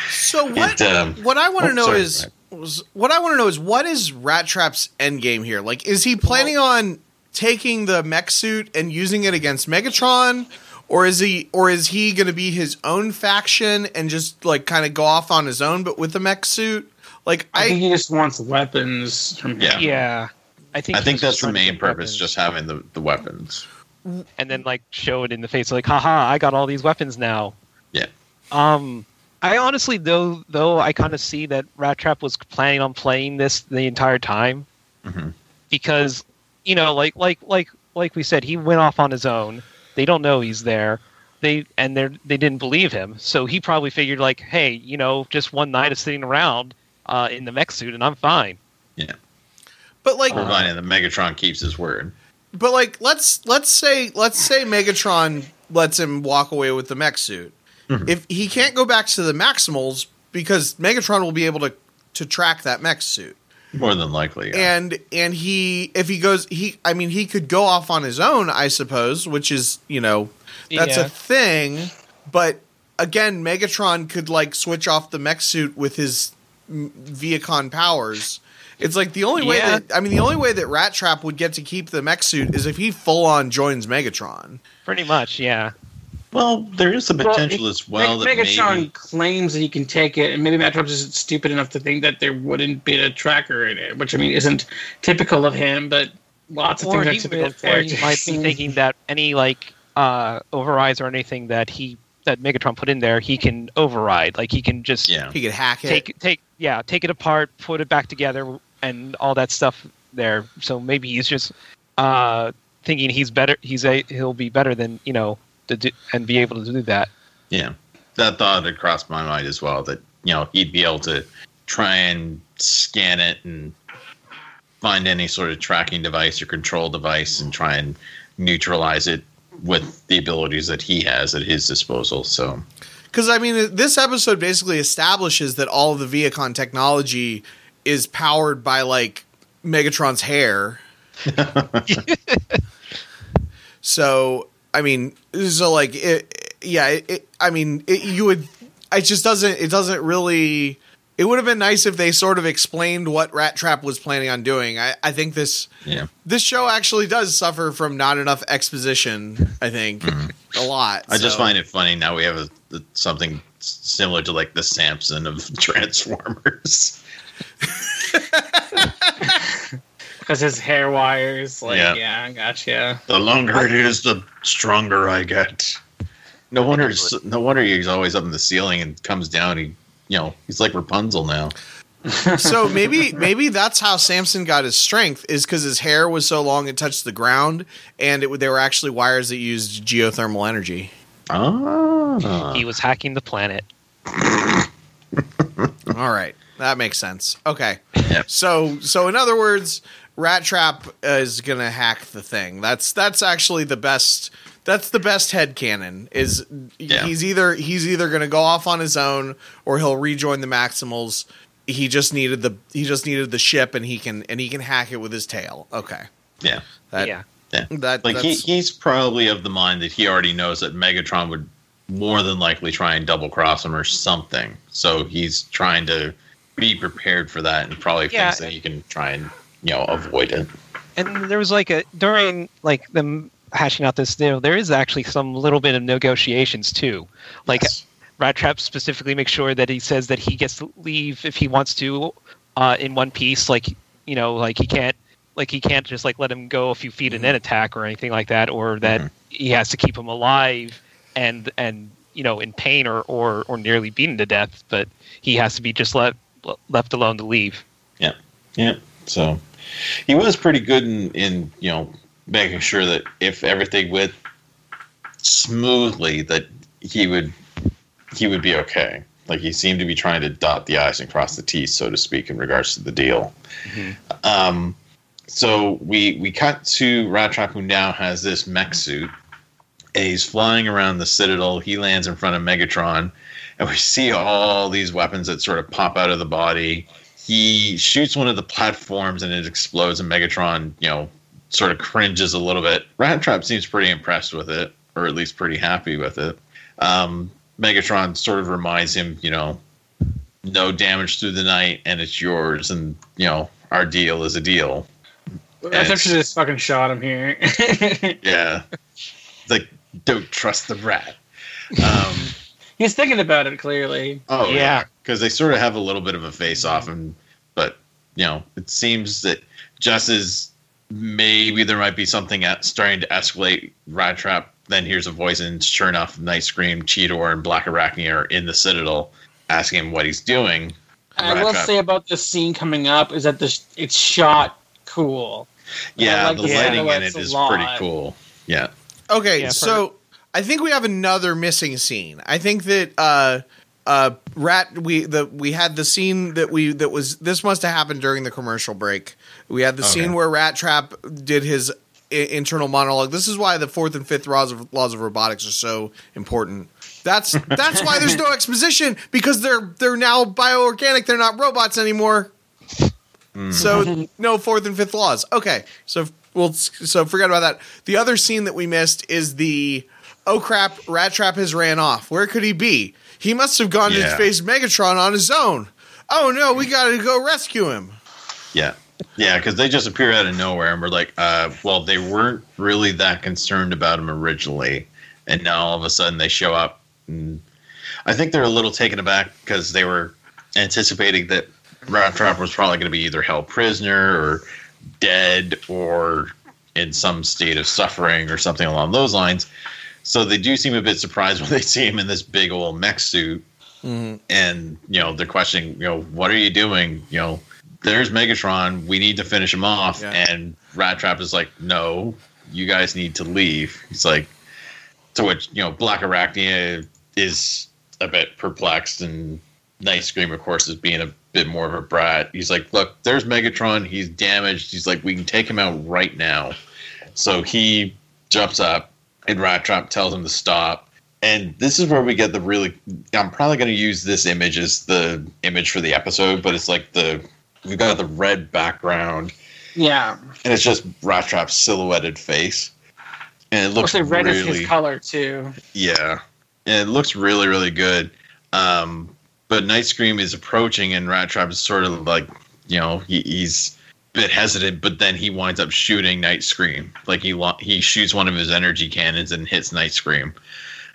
So what? It, um, what I want to oh, know sorry, is was, what I want to know is what is Rattrap's end game here? Like, is he planning on taking the mech suit and using it against Megatron, or is he or is he going to be his own faction and just like kind of go off on his own, but with the mech suit? Like, I, think he just wants weapons from Yeah. Yeah, I think I think that's the main purpose weapons. just having the, the weapons and then like show it in the face like haha I got all these weapons now. Yeah. Um I honestly though though I kind of see that Rattrap was planning on playing this the entire time Mhm. because you know like like like like we said he went off on his own. They don't know he's there. They and they they didn't believe him. So he probably figured like hey, you know, just one night of sitting around uh, in the mech suit and I'm fine. Yeah. But like, Providing that Megatron keeps his word. but like, let's let's say let's say Megatron lets him walk away with the mech suit. Mhm. If he can't go back to the Maximals because Megatron will be able to to track that mech suit. More than likely. Yeah. and and he if he goes he i mean he could go off on his own i suppose which is you know that's Yeah. a thing but again megatron could like switch off the mech suit with his Vehicon powers it's like the only way Yeah. that i mean the only way that Rattrap would get to keep the mech suit is if he full on joins megatron Pretty much, yeah. Well, there is the potential Well, as well Meg- that Megatron maybe. claims that he can take it, and maybe Megatron's just stupid enough to think that there wouldn't be a tracker in it, which I mean isn't typical of him, but lots of Or things are he, typical or of he characters. might be thinking that any like uh, overrides or anything that he that Megatron put in there, he can override. Like he can just Yeah. he could hack it take take yeah take it apart, put it back together, and all that stuff there. So maybe he's just uh, thinking he's better. He's a he'll be better than you know to do, and be able to do that. Yeah, that thought had crossed my mind as well. That you know he'd be able to try and scan it and find any sort of tracking device or control device and try and neutralize it with the abilities that he has at his disposal. So Because I mean, this episode basically establishes that all of the Vehicon technology is powered by like Megatron's hair. so I mean, so like, it, yeah, it, I mean, it, you would. It just doesn't. It doesn't really. It would have been nice if they sort of explained what Rattrap was planning on doing. I, I think this yeah, this show actually does suffer from not enough exposition. I think mm-hmm. a lot. I just find it funny now we have a, something similar to like the Samson of Transformers. because his hair wires. Like, Yeah. yeah, I gotcha. The longer it is, the stronger I get. No wonder, no wonder he's always up in the ceiling and comes down. He, you know, he's like Rapunzel now. so maybe maybe that's how Samson got his strength is because his hair was so long it touched the ground, and it, they were actually wires that used geothermal energy. Ah, He was hacking the planet. All right, that makes sense. Okay, Yep. so so in other words, Rattrap is gonna hack the thing. That's that's actually the best. That's the best head canon. Is Yeah. he's either he's either gonna go off on his own or he'll rejoin the Maximals. He just needed the he just needed the ship and he can and he can hack it with his tail. Okay, yeah, that, yeah. yeah. that Like he, he's probably of the mind that he already knows that Megatron would more than likely try and double cross him or something. So he's trying to be prepared for that and probably Yeah. thinks that he can try and you know avoid it. and there was like a during like them hashing out this deal there is actually some little bit of negotiations too like Yes. Rattrap specifically makes sure that he says that he gets to leave if he wants to uh, in one piece like you know like he can't like he can't just like let him go a few feet and then attack or anything like that or that Mhm. he has to keep him alive and and you know in pain or or, or nearly beaten to death but he has to be just let left alone to leave Yeah, Yeah. So he was pretty good in, in you know making sure that if everything went smoothly, that he would he would be okay. Like he seemed to be trying to dot the i's and cross the t's, so to speak, in regards to the deal. Um, so we we cut to Rattrap, who now has this mech suit. And he's flying around the Citadel. He lands in front of Megatron, and we see all these weapons that sort of pop out of the body he shoots one of the platforms and it explodes and megatron you know sort of cringes a little bit Rattrap seems pretty impressed with it or at least pretty happy with it um, megatron sort of reminds him you know no damage through the night and it's yours and you know our deal is a deal I Yes. thought you just fucking shot him here. yeah It's like don't trust the rat um, He's thinking about it clearly. Oh Yeah. Yeah, because they sort of have a little bit of a face off, and but you know it seems that just as maybe there might be something at, starting to escalate. Rattrap then hears a voice, and sure enough, Night Scream, Cheetor, and Black Arachnia are in the Citadel, asking him what he's doing. I will Trap- say about this scene coming up is that this it's shot cool. yeah, like the the lighting in silhouettes it a is lot. pretty cool. Yeah, Okay, Yeah, for- so I think we have another missing scene. I think that uh uh rat we the we had the scene that we that was this must have happened during the commercial break. We had the Okay. scene where Rattrap did his I- internal monologue. This is why the fourth and fifth laws of laws of robotics are so important. That's that's why there's no exposition because they're they're now bioorganic. They're not robots anymore. So no fourth and fifth laws. Okay, so we'll so forget about that. The other scene that we missed is the oh crap, Rattrap has ran off. Where could he be? He must have gone Yeah. to face Megatron on his own. Oh no, we got to go rescue him. yeah, yeah, because they just appear out of nowhere, and we're like, uh, well, they weren't really that concerned about him originally, and now all of a sudden they show up. And I think they're a little taken aback because they were anticipating that Rattrap was probably going to be either held prisoner or dead or in some state of suffering or something along those lines. So they do seem a bit surprised when they see him in this big old mech suit. Mm-hmm. And, you know, they're questioning, you know, what are you doing? You know, there's Megatron. We need to finish him off. Yeah. And Rattrap is like, no, you guys need to leave. He's like, to which, you know, Black Arachnia is a bit perplexed and Night Scream, of course, is being a bit more of a brat. He's like, look, there's Megatron. He's damaged. He's like, we can take him out right now. So he jumps up, and Rattrap tells him to stop. And this is where we get the really. I'm probably going to use this image as the image for the episode, but it's like the. We've got the red background, Yeah, and it's just Rattrap's silhouetted face. And it looks like red really, is his color too. yeah, and it looks really, really good. Um, but Night Scream is approaching, and Rattrap is sort of like, you know, he, he's bit hesitant, but then he winds up shooting Night Scream. Like he lo- he shoots one of his energy cannons and hits Night Scream.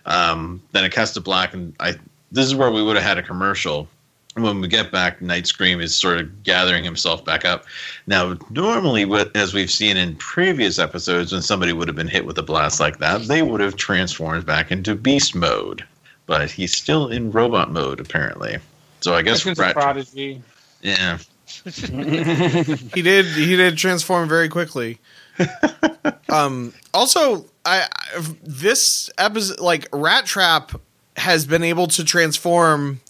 Um, then it cuts to black, and I this is where we would have had a commercial. When we get back, Night Scream is sort of gathering himself back up. Now, normally, what as we've seen in previous episodes, when somebody would have been hit with a blast like that, they would have transformed back into beast mode. But he's still in robot mode, apparently. So I guess prodigy. yeah, He did. He did transform very quickly. um. Also, I, I this episode like Rattrap has been able to transform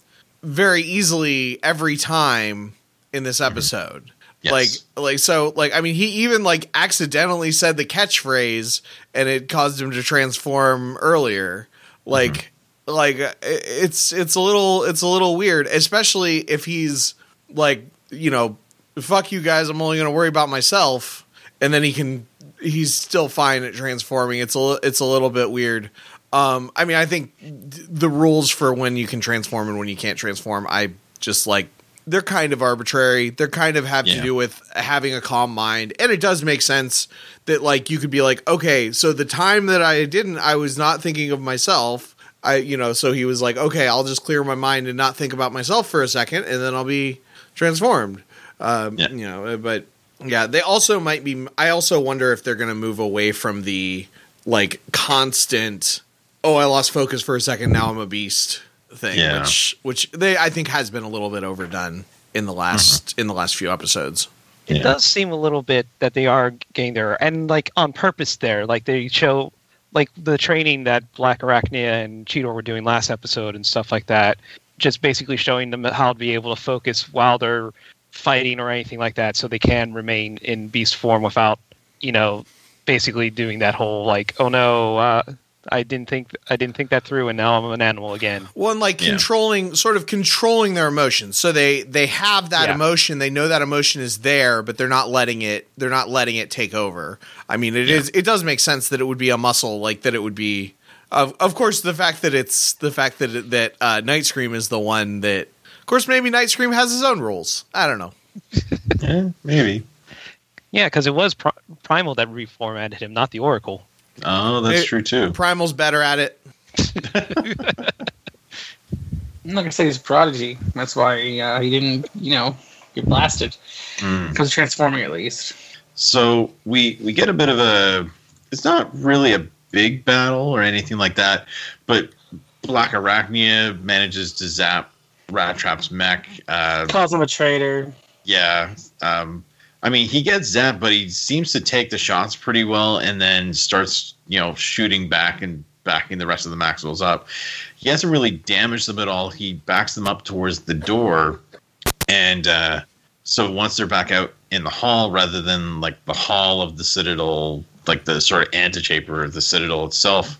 very easily every time in this episode. Yes. Like, like so, like I mean, he even like accidentally said the catchphrase, and it caused him to transform earlier. Like, like uh, it's it's a little it's a little weird, especially if he's like, you know, fuck you guys, I'm only going to worry about myself, and then he can he's still fine at transforming. It's a it's a little bit weird. Um, I mean, I think th- the rules for when you can transform and when you can't transform, I just like they're kind of arbitrary. They're kind of have to do with having a calm mind, and it does make sense that like you could be like, okay, so the time that I didn't, I was not thinking of myself. I, you know, so he was like, okay, I'll just clear my mind and not think about myself for a second, and then I'll be transformed. Um, Yeah. You know, but yeah, they also might be. I also wonder if they're going to move away from the like constant. Oh, I lost focus for a second. Now I'm a beast thing, Yeah. which which they I think has been a little bit overdone in the last in the last few episodes. It Yeah. does seem a little bit that they are getting there, and like on purpose. There, like they show, like the training that Black Arachnia and Cheetor were doing last episode and stuff like that. Just basically showing them how to be able to focus while they're fighting or anything like that, so they can remain in beast form without, you know, basically doing that whole like, oh no, uh, I didn't think I didn't think that through, and now I'm an animal again. Well, and like Yeah. controlling, sort of controlling their emotions. So they they have that Yeah. emotion. They know that emotion is there, but they're not letting it. They're not letting it take over. I mean, it is. It does make sense that it would be a muscle, like that. It would be. Of of course, the fact that it's the fact that that uh, Night Scream is the one that. Of course, maybe Night Scream has his own rules. I don't know. yeah, maybe. Yeah, because it was Pri- Primal that reformatted him, not the Oracle. Oh, that's It- true too. Primal's better at it. I'm not gonna say he's a prodigy. That's why uh, he didn't, you know, get blasted. Mm. Because of transforming, at least. So we we get a bit of a. It's not really a big battle or anything like that, but Black Arachnia manages to zap Rattrap's mech. Uh, Calls him a traitor. yeah. Um, I mean, he gets zapped, but he seems to take the shots pretty well, and then starts, you know, shooting back and backing the rest of the Maximals up. He hasn't really damaged them at all. He backs them up towards the door, and uh, so once they're back out in the hall, rather than like the hall of the Citadel, like the sort of antechamber of the Citadel itself,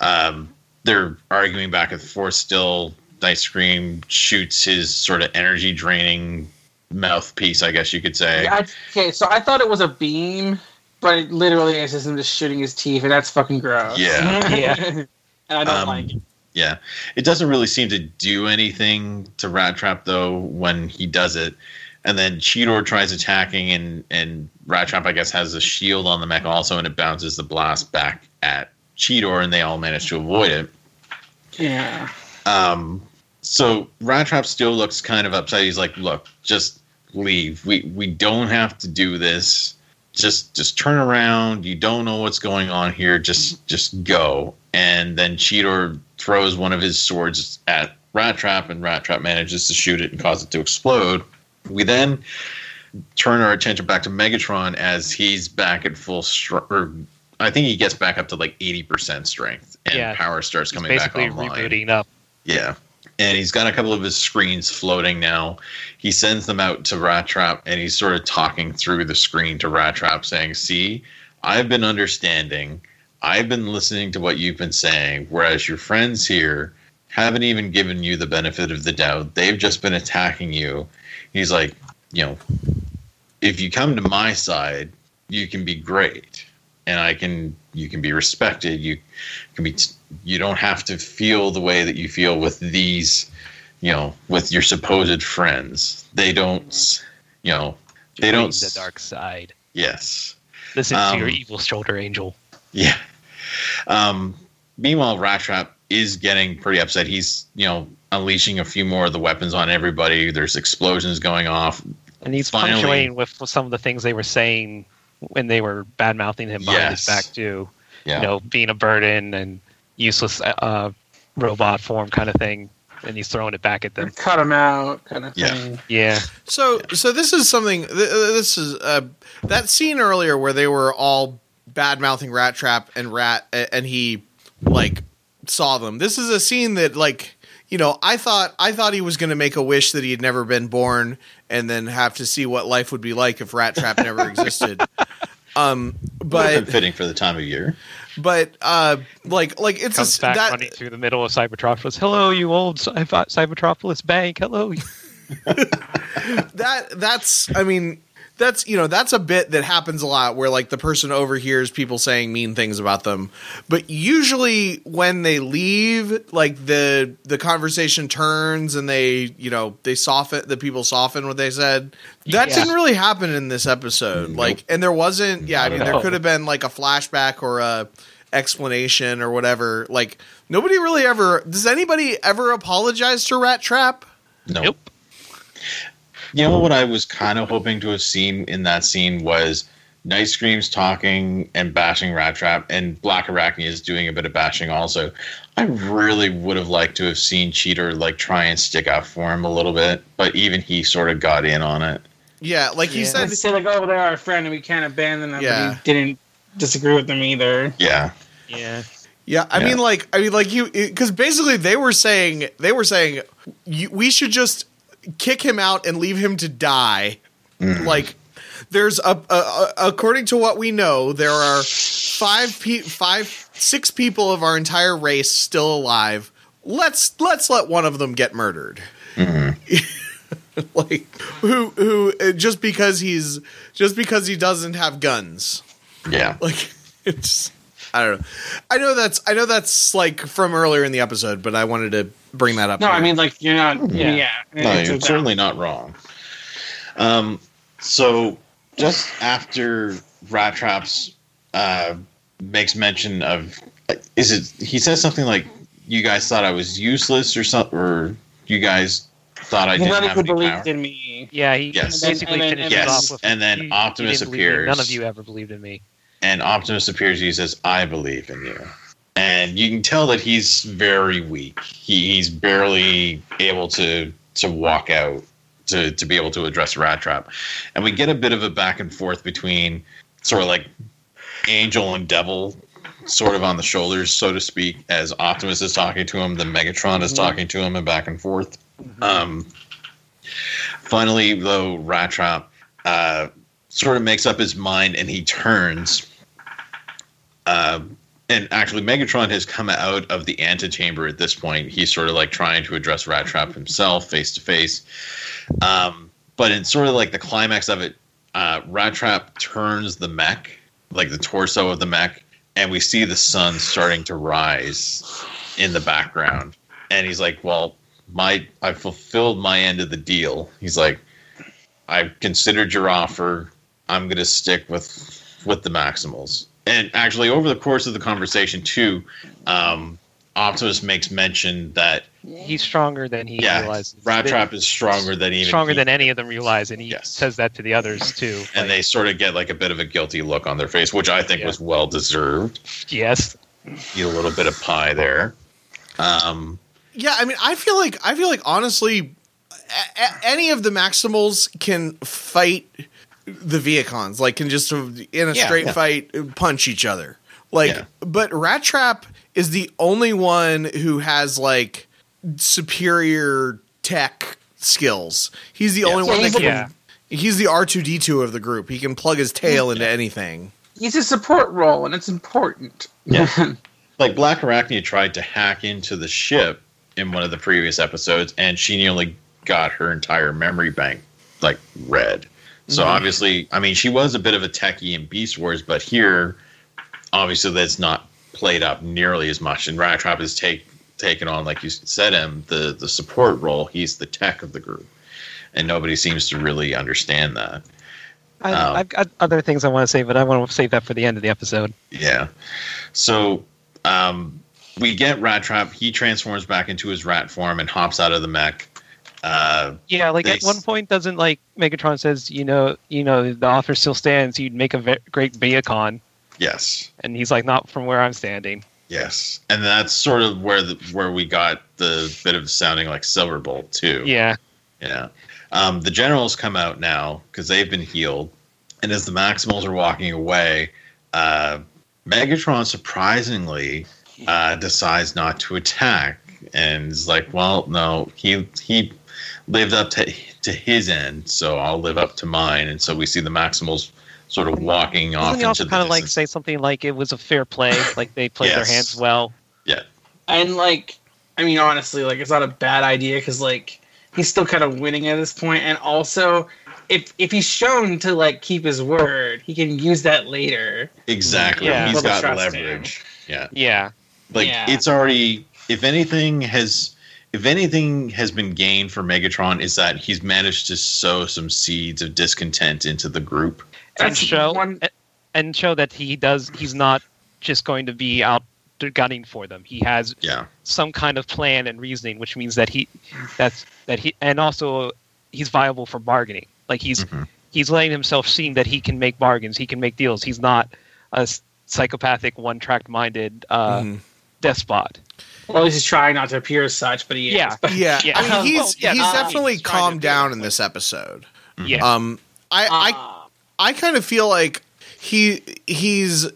um, they're arguing back and forth still. Night Scream shoots his sort of energy draining mouthpiece, I guess you could say. Yeah, I, okay, so I thought it was a beam, but it literally is just him just shooting his teeth, and that's fucking gross. Yeah. yeah. And I don't Um, like it. Yeah. It doesn't really seem to do anything to Rattrap though when he does it. And then Cheetor tries attacking and and Rattrap I guess has a shield on the mech also and it bounces the blast back at Cheetor and they all manage to avoid it. Yeah. Um, so Rattrap still looks kind of upset. He's like, "Look, just leave. We we don't have to do this. Just just turn around. You don't know what's going on here. Just just go." And then Cheetor throws one of his swords at Rattrap, and Rattrap manages to shoot it and cause it to explode. We then turn our attention back to Megatron as he's back at full strength. Or I think he gets back up to like eighty percent strength, and Yeah. power starts coming back basically online. rebooting up. Yeah. And he's got a couple of his screens floating now. He sends them out to Rattrap and he's sort of talking through the screen to Rattrap saying, See, I've been understanding. I've been listening to what you've been saying, whereas your friends here haven't even given you the benefit of the doubt. They've just been attacking you. He's like, you know, if you come to my side, you can be great. And I can you can be respected. You can be you don't have to feel the way that you feel with these, you know, with your supposed friends. They don't, you know, they Join don't. the dark side. Yes. Listen to your Um, evil shoulder angel. Yeah. Um, meanwhile, Rattrap is getting pretty upset. He's, you know, unleashing a few more of the weapons on everybody. There's explosions going off. And he's finally- punctuating with some of the things they were saying when they were bad mouthing him behind his back too. Yeah. You know, being a burden and useless uh, robot form kind of thing. And he's throwing it back at them. Cut him out, kind of Yeah. thing. Yeah. So, so this is something. uh, This is uh, that scene earlier where they were all bad mouthing Rattrap and Rat, and he like saw them. This is a scene that, like, you know, I thought I thought he was going to make a wish that he had never been born, and then have to see what life would be like if Rattrap never existed. Um, Would have been but fitting for the time of year. but uh, like like it's a, Comes s- back that running through the middle of Cybertropolis. Hello, you old Cy- Cybertropolis bank. Hello. that that's I mean that's you know that's a bit that happens a lot where like the person overhears people saying mean things about them. But usually when they leave like the the conversation turns and they you know they soften the people soften what they said. That Yeah. didn't really happen in this episode. Like and there wasn't yeah i mean there could have been like a flashback or a explanation or whatever. Like nobody really ever does anybody ever apologize to Rattrap? No. Nope. You know what I was kind of hoping to have seen in that scene was Night Screams talking and bashing Rattrap, and Black Arachnia is doing a bit of bashing also. I really would have liked to have seen Cheetor like try and stick up for him a little bit, but even he sort of got in on it. yeah like he Yeah. said They say like, "Oh, they're our friend, and we can't abandon them." Yeah. But he didn't disagree with them either. Yeah, Yeah. Yeah, I Yeah. mean, like, I mean, like you, because basically they were saying they were saying you, we should just kick him out and leave him to die. Like, there's a, a, a according to what we know, there are five pe- five six people of our entire race still alive. Let's let's let one of them get murdered. like who who uh, just because he's just because he doesn't have guns. yeah. Like it's I don't know. I know that's I know that's like from earlier in the episode, but I wanted to bring that up. No, here. I mean like you're not. Yeah. Yeah, No, It's you're a- certainly not wrong. Um, so just after Rattraps uh, makes mention of, is it? He says something like, "You guys thought I was useless," or something, or you guys thought I He didn't none have who any believed power. in me. Yeah, he Yes. basically And then- finished and then- Yes, off with. and then "You- you Optimus didn't believe in me. appears. None of you ever believed in me. And Optimus appears. He says, "I believe in you," and you can tell that he's very weak. He, he's barely able to to walk out to to be able to address Rattrap, and we get a bit of a back and forth between sort of like Angel and Devil. Sort of on the shoulders, so to speak, as Optimus is talking to him, the Megatron is Mhm. talking to him, and back and forth. Um, finally, though, Rattrap uh, sort of makes up his mind and he turns. Uh, and actually, Megatron has come out of the antechamber at this point. He's sort of like trying to address Rattrap himself face to face. Um, But in sort of like the climax of it, uh, Rattrap turns the mech, like the torso of the mech, and we see the sun starting to rise in the background. And he's like, "Well, my I fulfilled my end of the deal." He's like, "I've considered your offer. I'm going to stick with with the Maximals." And actually, over the course of the conversation, too, um, Optimus makes mention that He's stronger than he yeah, realizes. Rat That- Trap is stronger than even stronger he- than any of them realize, and he Yes. says that to the others too. and they sort of get like a bit of a guilty look on their face, which I think Yeah. was well deserved. yes, Eat a little bit of pie there. Um, Yeah, I mean, I feel like I feel like honestly, a- a- any of the Maximals can fight the Vehicons, like can just in a Yeah, straight yeah. fight punch each other. Like, Yeah. but Rattrap is the only one who has like superior tech skills. He's the Yeah. only Yeah, one that can. a- yeah. He's the R two D two of the group. He can plug his tail into anything. He's a support role, and it's important. Yeah. like Black Arachnia tried to hack into the ship in one of the previous episodes, and she nearly got her entire memory bank like read. So Mhm. obviously, I mean, she was a bit of a techie in Beast Wars, but here, obviously, that's not played up nearly as much. And Rattrap has take taken on, like you said, him the the support role. He's the tech of the group, and nobody seems to really understand that. I, Um, I've got other things I want to say, but I want to save that for the end of the episode. Yeah. So um, we get Rattrap. He transforms back into his rat form and hops out of the mech. Uh, Yeah, like They at one point, doesn't like Megatron says, you know, you know, the offer still stands. You'd make a ve- great Vehicon, yes. and he's like, not from where I'm standing. Yes. And that's sort of where the where we got the bit of sounding like Silverbolt too. Yeah, Yeah. Um, the generals come out now because they've been healed. And as the Maximals are walking away, uh, Megatron surprisingly uh, decides not to attack and is like, well, no, he he lived up to, to his end, so I'll live up to mine. And so we see the Maximals sort of walking off doesn't he into also the kind of like say something like it was a fair play, like they played their hands well? Yeah, and like, I mean, honestly, like, it's not a bad idea because like he's still kind of winning at this point, and also. If, if he's shown to like keep his word, he can use that later. Exactly. Yeah. He's Build a got trust leverage. Yeah. Yeah, like Yeah. it's already if anything has if anything has been gained for Megatron is that he's managed to sow some seeds of discontent into the group. and show one- and, and show that he does. He's not just going to be out there gunning for them. He has Yeah. some kind of plan and reasoning, which means that he that's that he and also he's viable for bargaining. Like he's Mhm. he's letting himself seem that he can make bargains, he can make deals. He's not a psychopathic, one-track minded uh, Mhm. despot. Well, he's trying not to appear as such, but he is. Yeah. But- Yeah, Yeah. I mean, he's Well, yeah, he's uh, definitely he's calmed down in way. this episode. Yeah, Um, I I Ah. I kind of feel like he he's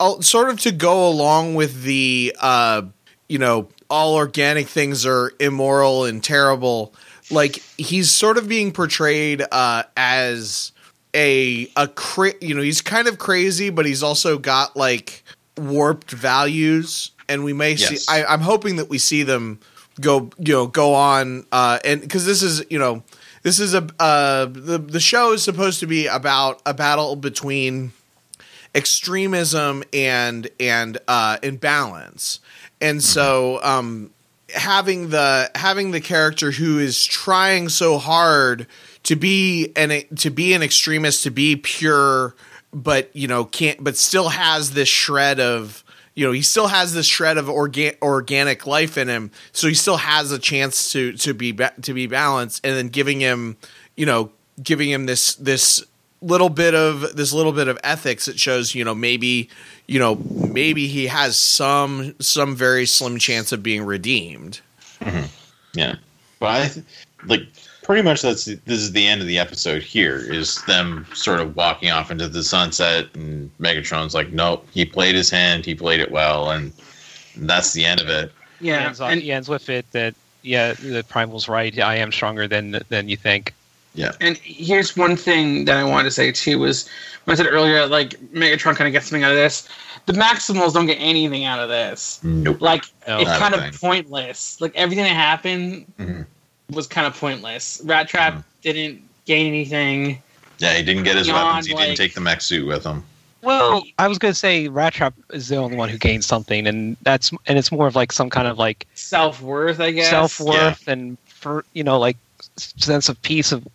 uh, sort of to go along with the uh you know all organic things are immoral and terrible like he's sort of being portrayed uh as a a cra- you know he's kind of crazy but he's also got like warped values and we may see Yes. I, i'm hoping that we see them go you know go on uh and because this is you know this is a uh the the show is supposed to be about a battle between extremism and and uh and balance and so um having the having the character who is trying so hard to be an to be an extremist to be pure but you know can't but still has this shred of you know he still has this shred of orga- organic life in him, so he still has a chance to to be ba- to be balanced, and then giving him you know giving him this this little bit of this little bit of ethics that shows you know maybe you know maybe he has some some very slim chance of being redeemed. Mm-hmm. Yeah, but I like pretty much that's this is the end of the episode. Here is them sort of walking off into the sunset, and Megatron's like, "Nope, he played his hand. He played it well, and that's the end of it." He Yeah, ends, on, and, he ends with it that yeah, the primal's right. I am stronger than than you think. Yeah and here's one thing that I wanted to say too was when I said earlier, like Megatron kind of gets something out of this. The Maximals don't get anything out of this. Nope. Like No. it's Not a kind thing. of pointless. Like everything that happened Mhm. Was kind of pointless. Rattrap Mhm. didn't gain anything. Yeah, he didn't get his Beyond, weapons. He like- didn't take the mech suit with him. Well, I was gonna say Rattrap is the only one who gains something, and that's and it's more of like some kind of like Self worth, I guess. self worth and for you know like sense of peace of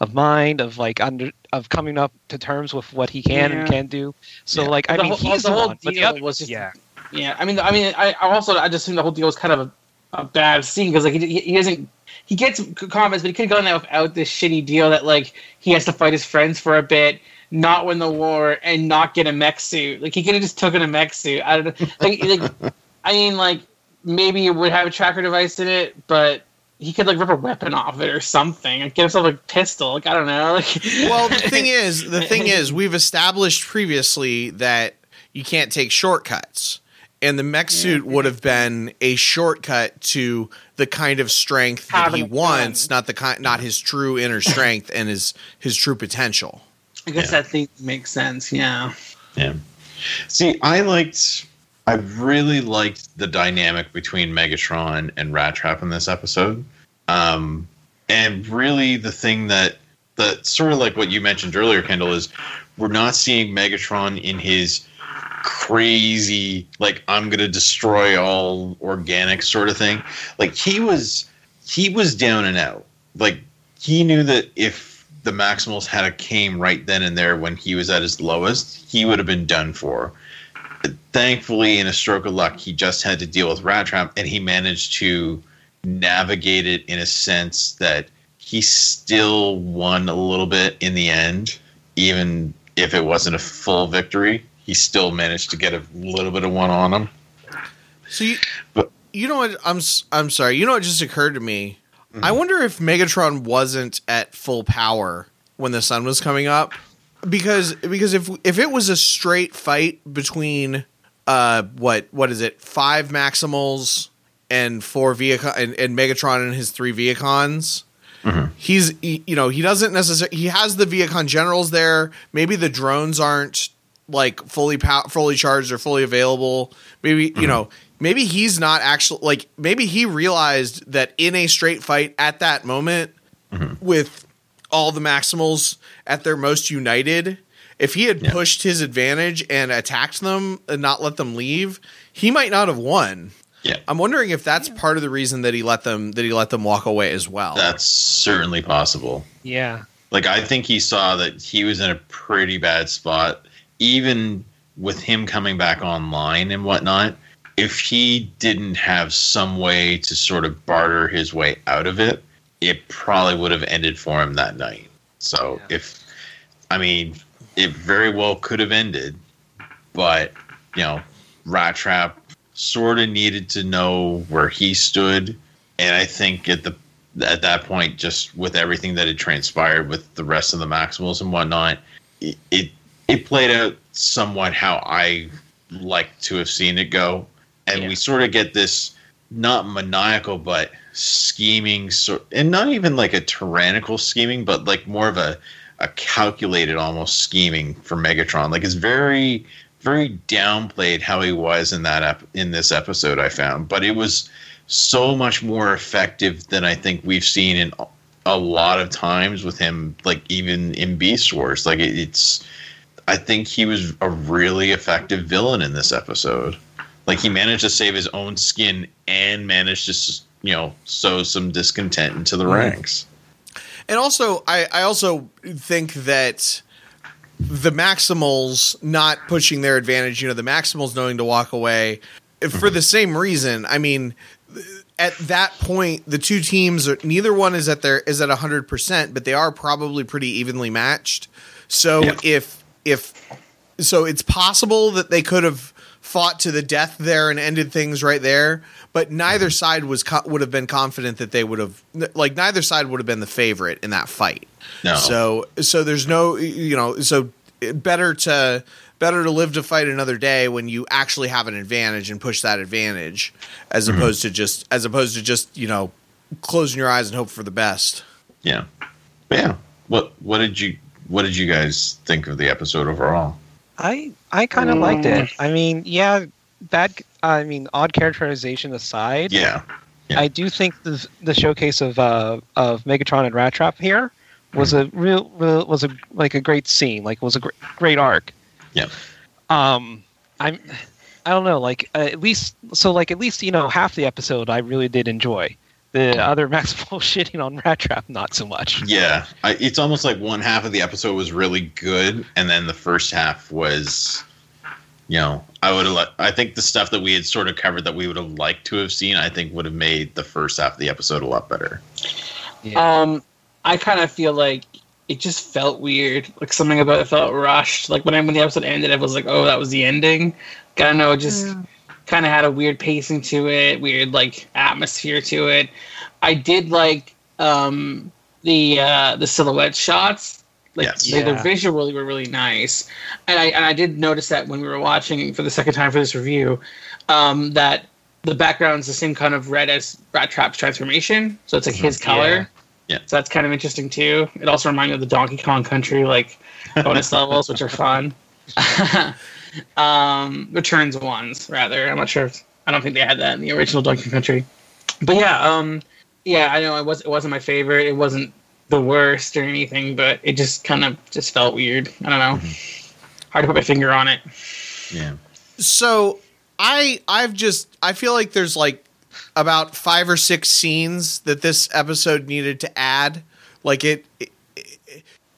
of mind of like under of coming up to terms with what he can and Yeah. can do. So Yeah. like I The mean whole- he's the the, whole one, but the deal other was just- yeah. Yeah, I mean, I mean, I, I also I just think the whole deal was kind of a, a bad scene because like he, he doesn't he gets comments, but he could have gone there without this shitty deal that like he has to fight his friends for a bit, not win the war, and not get a mech suit. Like he could have just taken a mech suit. I don't know. Like, like I mean, like maybe it would have a tracker device in it, but he could like rip a weapon off it or something. Like, get himself a pistol. Like I don't know. Like Well, the thing is, the thing is, we've established previously that you can't take shortcuts. And the mech suit would have been a shortcut to the kind of strength that he a gun. wants, not the kind, not his true inner strength and his his true potential. I guess Yeah. that thing makes sense. Yeah. Yeah. See, I liked, I really liked the dynamic between Megatron and Rattrap in this episode. Um, and really, the thing that, that sort of like what you mentioned earlier, Kendall, is we're not seeing Megatron in his crazy, like, I'm to destroy all organic sort of thing. Like, he was, he was down and out. Like, he knew that if the Maximals had a came right then and there when he was at his lowest, he would have been done for. But thankfully, in a stroke of luck, he just had to deal with Rattrap, and he managed to navigate it in a sense that he still won a little bit in the end, even if it wasn't a full victory. He still managed to get a little bit of one on him. So you, But- you know what? I'm I'm sorry. You know what just occurred to me? I wonder if Megatron wasn't at full power when the sun was coming up, because because if if it was a straight fight between uh what what is it five Maximals and four Vehicon and, and Megatron and his three Vehicons. He's he, you know he doesn't necessarily he has the Vehicon generals there. Maybe the drones aren't like fully pow- fully charged or fully available. Maybe you mm-hmm. know maybe he's not actually like maybe he realized that in a straight fight at that moment mm-hmm. with all the Maximals at their most united, if he had Yeah. pushed his advantage and attacked them and not let them leave, he might not have won. Yeah. I'm wondering if that's part of the reason that he let them that he let them walk away as well. That's certainly possible. Yeah. Like I think he saw that he was in a pretty bad spot, even with him coming back online and whatnot. If he didn't have some way to sort of barter his way out of it, it probably would have ended for him that night. So Yeah. if, I mean, it very well could have ended, but you know, Rattrap sort of needed to know where he stood, and I think at the at that point, just with everything that had transpired with the rest of the Maximals and whatnot, it it, it played out somewhat how I like to have seen it go, and Yeah. we sort of get this not maniacal but scheming sort, and not even like a tyrannical scheming, but like more of a a calculated almost scheming for Megatron. Like it's very very downplayed how he was in that ep- in this episode I found, but it was so much more effective than I think we've seen in a lot of times with him like even in Beast Wars. Like it, it's I think he was a really effective villain in this episode. Like he managed to save his own skin and managed to you know sow some discontent into the mm-hmm. ranks. And also, I, I also think that the Maximals not pushing their advantage, you know, the Maximals knowing to walk away for mm-hmm. the same reason. I mean, at that point, the two teams are neither one is at their is at hundred percent, but they are probably pretty evenly matched. So Yeah. if if so, it's possible that they could have fought to the death there and ended things right there. But neither mm-hmm. side was co- would have been confident that they would have like neither side would have been the favorite in that fight. No. So so there's no you know so better to better to live to fight another day when you actually have an advantage and push that advantage as mm-hmm. opposed to just as opposed to just you know closing your eyes and hope for the best. Yeah. Yeah. What what did you what did you guys think of the episode overall? I I kind of liked it. I mean, yeah, bad. I mean, odd characterization aside, Yeah. Yeah. I do think the the showcase of uh, of Megatron and Rattrap here was a real, real was a like a great scene. Like was a gr- great arc. Yeah. Um, I'm. I don't know. Like uh, at least so like at least you know half the episode I really did enjoy. The other Maximal shitting on Rattrap not so much. Yeah, I, it's almost like one half of the episode was really good, and then the first half was, you know, I would have. Li- I think the stuff that we had sort of covered that we would have liked to have seen, I think would have made the first half of the episode a lot better. Um, I kind of feel like it just felt weird. Like something about it felt rushed. Like when I, when the episode ended, I was like, "Oh, that was the ending." I don't know. It just kind of had a weird pacing to it, weird like atmosphere to it. I did like um, the uh, the silhouette shots. Like Yes. they, the Yeah. visually were really nice, and I and I did notice that when we were watching for the second time for this review, um, that the background's the same kind of red as Rattrap's transformation, so it's like his color. Yeah. Yeah. So that's kind of interesting too. It also reminded me of the Donkey Kong Country like bonus levels, which are fun. um, returns ones rather. I'm not sure. If, I don't think they had that in the original Donkey Country. But yeah, um, yeah, I know it was it wasn't my favorite. It wasn't the worst or anything, but it just kind of just felt weird. I don't know. Hard to put my finger on it. Yeah, So I I've just I feel like there's like about five or six scenes that this episode needed to add. Like it, it-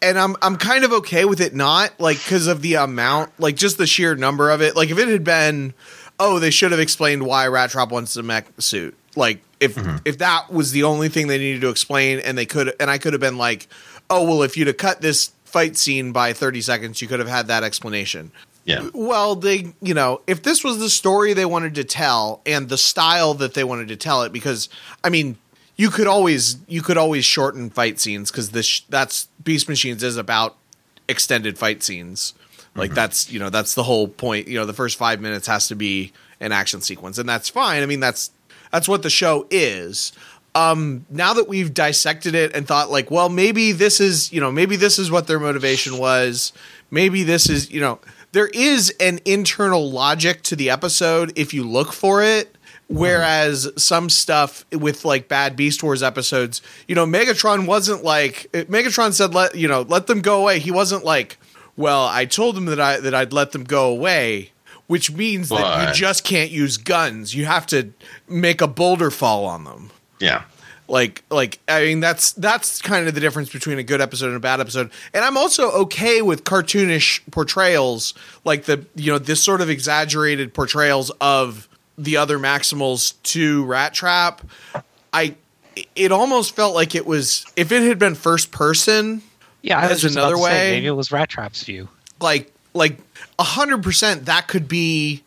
and I'm I'm kind of okay with it not like because of the amount, like just the sheer number of it. Like if it had been, oh, they should have explained why Rattrap wants the mech suit. Like if mm-hmm. if that was the only thing they needed to explain, and they could, and I could have been like, oh well, if you'd have cut this fight scene by 30 seconds, you could have had that explanation. yeah, Well, they, you know, if this was the story they wanted to tell and the style that they wanted to tell it, because I mean, you could always you could always shorten fight scenes because this that's Beast Machines is about extended fight scenes. Like that's you know that's the whole point. You know, the first five minutes has to be an action sequence, and that's fine. I mean, that's that's what the show is. Um, now that we've dissected it and thought like, well, maybe this is you know maybe this is what their motivation was. Maybe this is you know there is an internal logic to the episode if you look for it. Whereas some stuff with like bad Beast Wars episodes, you know, Megatron wasn't like Megatron said let you know let them go away. He wasn't like, well, I told them that I that I'd let them go away, which means that you just can't use guns. You have to make a boulder fall on them. yeah, Like like I mean that's that's kind of the difference between a good episode and a bad episode. And I'm also okay with cartoonish portrayals like the you know this sort of exaggerated portrayals of the other Maximals to Rattrap. I it almost felt like it was if it had been first person Yeah, I was another to say, way. maybe it was Rattrap's view. like like a hundred percent that could be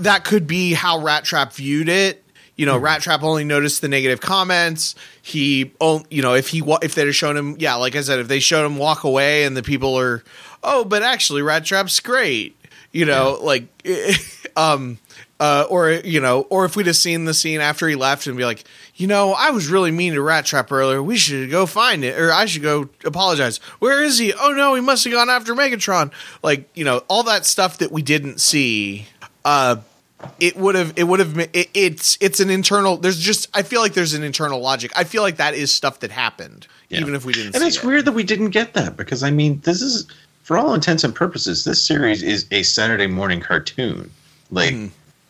that could be how Rattrap viewed it. You know, Rattrap only noticed the negative comments. He, you know, if he if they'd have shown him, yeah, like I said, if they showed him walk away and the people are, oh, but actually Rattrap's great. You know, like, um, uh, or you know, or if we'd have seen the scene after he left and be like, you know, I was really mean to Rattrap earlier. We should go find it, or I should go apologize. Where is he? Oh no, he must have gone after Megatron. Like you know, all that stuff that we didn't see. Uh, it would have. It would have. It, it's. It's an internal. There's just. I feel like there's an internal logic. I feel like that is stuff that happened, Yeah. even if we didn't. and see it's it. weird that we didn't get that because I mean, this is for all intents and purposes, this series is a Saturday morning cartoon. Like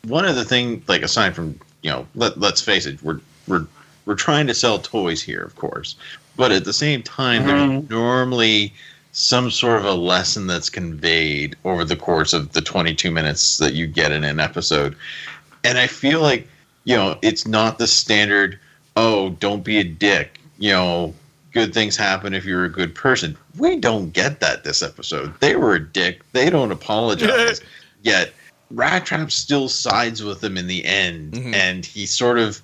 one of the things, like aside from you know, let let's face it, we're we're we're trying to sell toys here, of course, but at the same time, there's mm-hmm. normally some sort of a lesson that's conveyed over the course of the 22 minutes that you get in an episode. And I feel like, you know, it's not the standard, oh, don't be a dick, you know, good things happen if you're a good person. We don't get that this episode. They were a dick. They don't apologize. Yet Rattrap still sides with them in the end, Mhm. and he sort of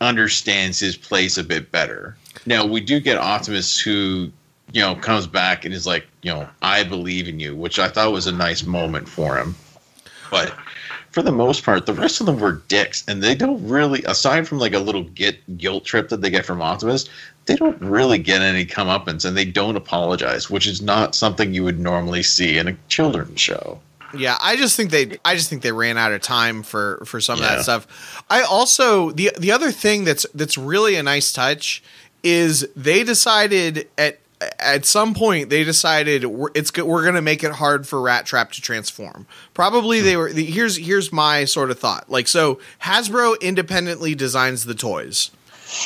understands his place a bit better. Now we do get Optimus who, you know, comes back and is like, you know, I believe in you, which I thought was a nice moment for him. But for the most part, the rest of them were dicks, and they don't really, aside from like a little get guilt trip that they get from Optimus, they don't really get any comeuppance, and they don't apologize, which is not something you would normally see in a children's show. Yeah, I just think they I just think they ran out of time for for some of that stuff. I also the the other thing that's that's really a nice touch is they decided at at some point they decided we're, it's we're going to make it hard for Rattrap to transform. Probably they were the, here's here's my sort of thought. Like so Hasbro independently designs the toys.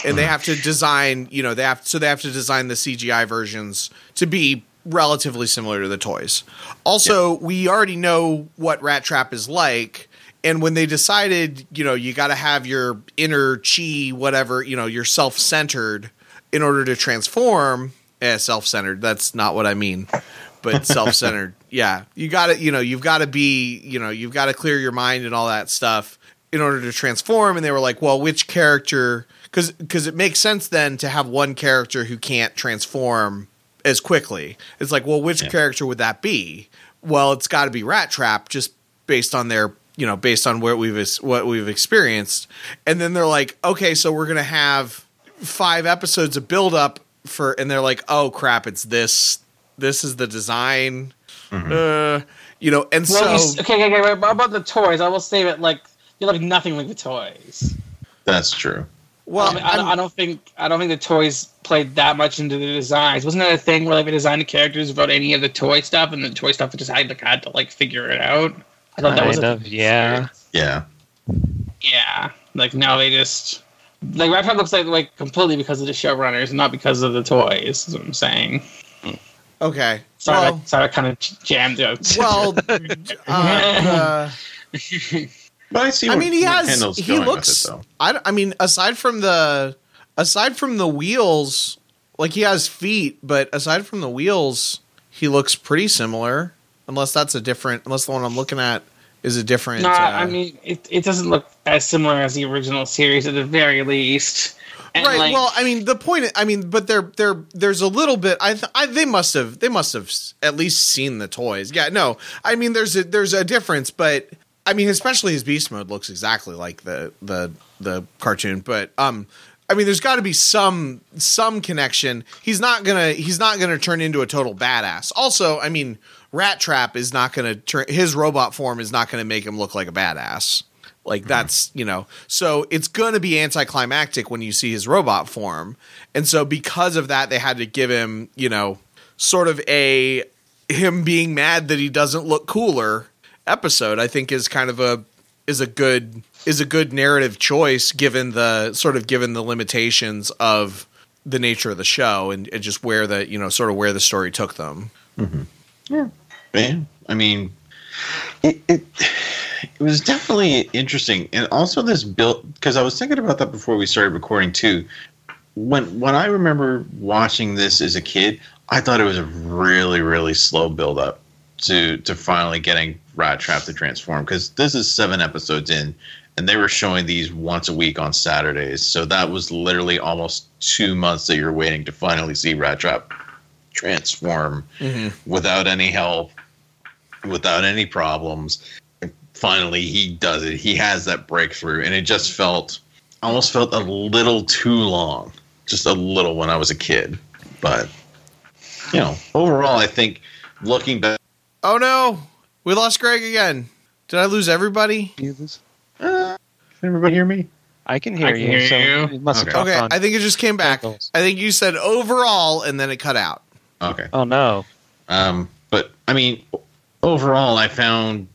And they have to design, you know, they have so they have to design the CGI versions to be relatively similar to the toys. Also, we already know what Rattrap is like. And when they decided, you know, you got to have your inner chi, whatever, you know, you're self centered in order to transform. Eh, self centered. That's not what I mean, but self centered. yeah. You got to, you know, you've got to be, you know, you've got to clear your mind and all that stuff in order to transform. And they were like, well, which character? Because it makes sense then to have one character who can't transform as quickly. It's like, well, which Yeah. character would that be? Well, it's got to be Rattrap, just based on their, you know, based on what we've what we've experienced. And then they're like, okay, so we're gonna have five episodes of build up for, and they're like, oh crap, it's this. This is the design. Uh, you know, and Well, so s- okay, okay, okay. About the toys? I will say that like they look nothing like the toys. That's true. Well, I, mean, I, don't, I don't think I don't think the toys played that much into the designs. Wasn't that a thing where like they designed the characters without any of the toy stuff, and the toy stuff just had, like, had to like figure it out? I thought that was Kind a of, yeah. Yeah. yeah. Like now they just like Rattrap looks like like completely because of the showrunners, and not because of the toys. Is what I'm saying. okay. Sorry, well, that, sorry, I kind of jammed out. well, uh, But I see. I what- mean, he has. He looks. it. I, I mean, aside from the, aside from the wheels, like he has feet, but aside from the wheels, he looks pretty similar. Unless that's a different. Unless the one I'm looking at is a different. No, uh, I mean it, it doesn't look as similar as the original series at the very least. And, right. like, well, I mean, the point. I mean, but there, there, there's a little bit. I, th- I, they must have, they must have at least seen the toys. Yeah. No, I mean, there's a, there's a difference, but I mean, especially his beast mode looks exactly like the, the, the cartoon. But um, I mean, there's got to be some, some connection. He's not gonna, he's not gonna turn into a total badass. Also, I mean, Rattrap is not gonna turn his robot form is not gonna make him look like a badass. Like that's you know, so it's going to be anticlimactic when you see his robot form, and so because of that, they had to give him you know sort of a him being mad that he doesn't look cooler episode. I think is kind of a is a good is a good narrative choice given the sort of given the limitations of the nature of the show and, and just where the you know sort of where the story took them. Mm-hmm. Yeah, man. I mean, it, it it was definitely interesting, and also this built because I was thinking about that before we started recording too. When when I remember watching this as a kid, I thought it was a really really slow build up to to finally getting Rattrap to transform because this is seven episodes in, and they were showing these once a week on Saturdays, so that was literally almost two months that you're waiting to finally see Rattrap transform mm-hmm. without any help, without any problems. And Finally, he does it. He has that breakthrough, and it just felt almost felt a little too long, just a little when I was a kid. But you know, overall, I think looking back, Oh no, we lost Greg again. Did I lose everybody? uh, can everybody hear me? I can hear I can you. hear so you. you must Okay. talked Okay, on. I think it just came back. I think you said overall, and then it cut out. Okay. oh no. Um, but I mean, overall, I found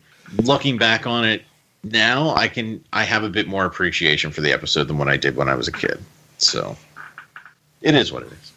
looking back on it now, I can I have a bit more appreciation for the episode than what I did when I was a kid. So it is what it is.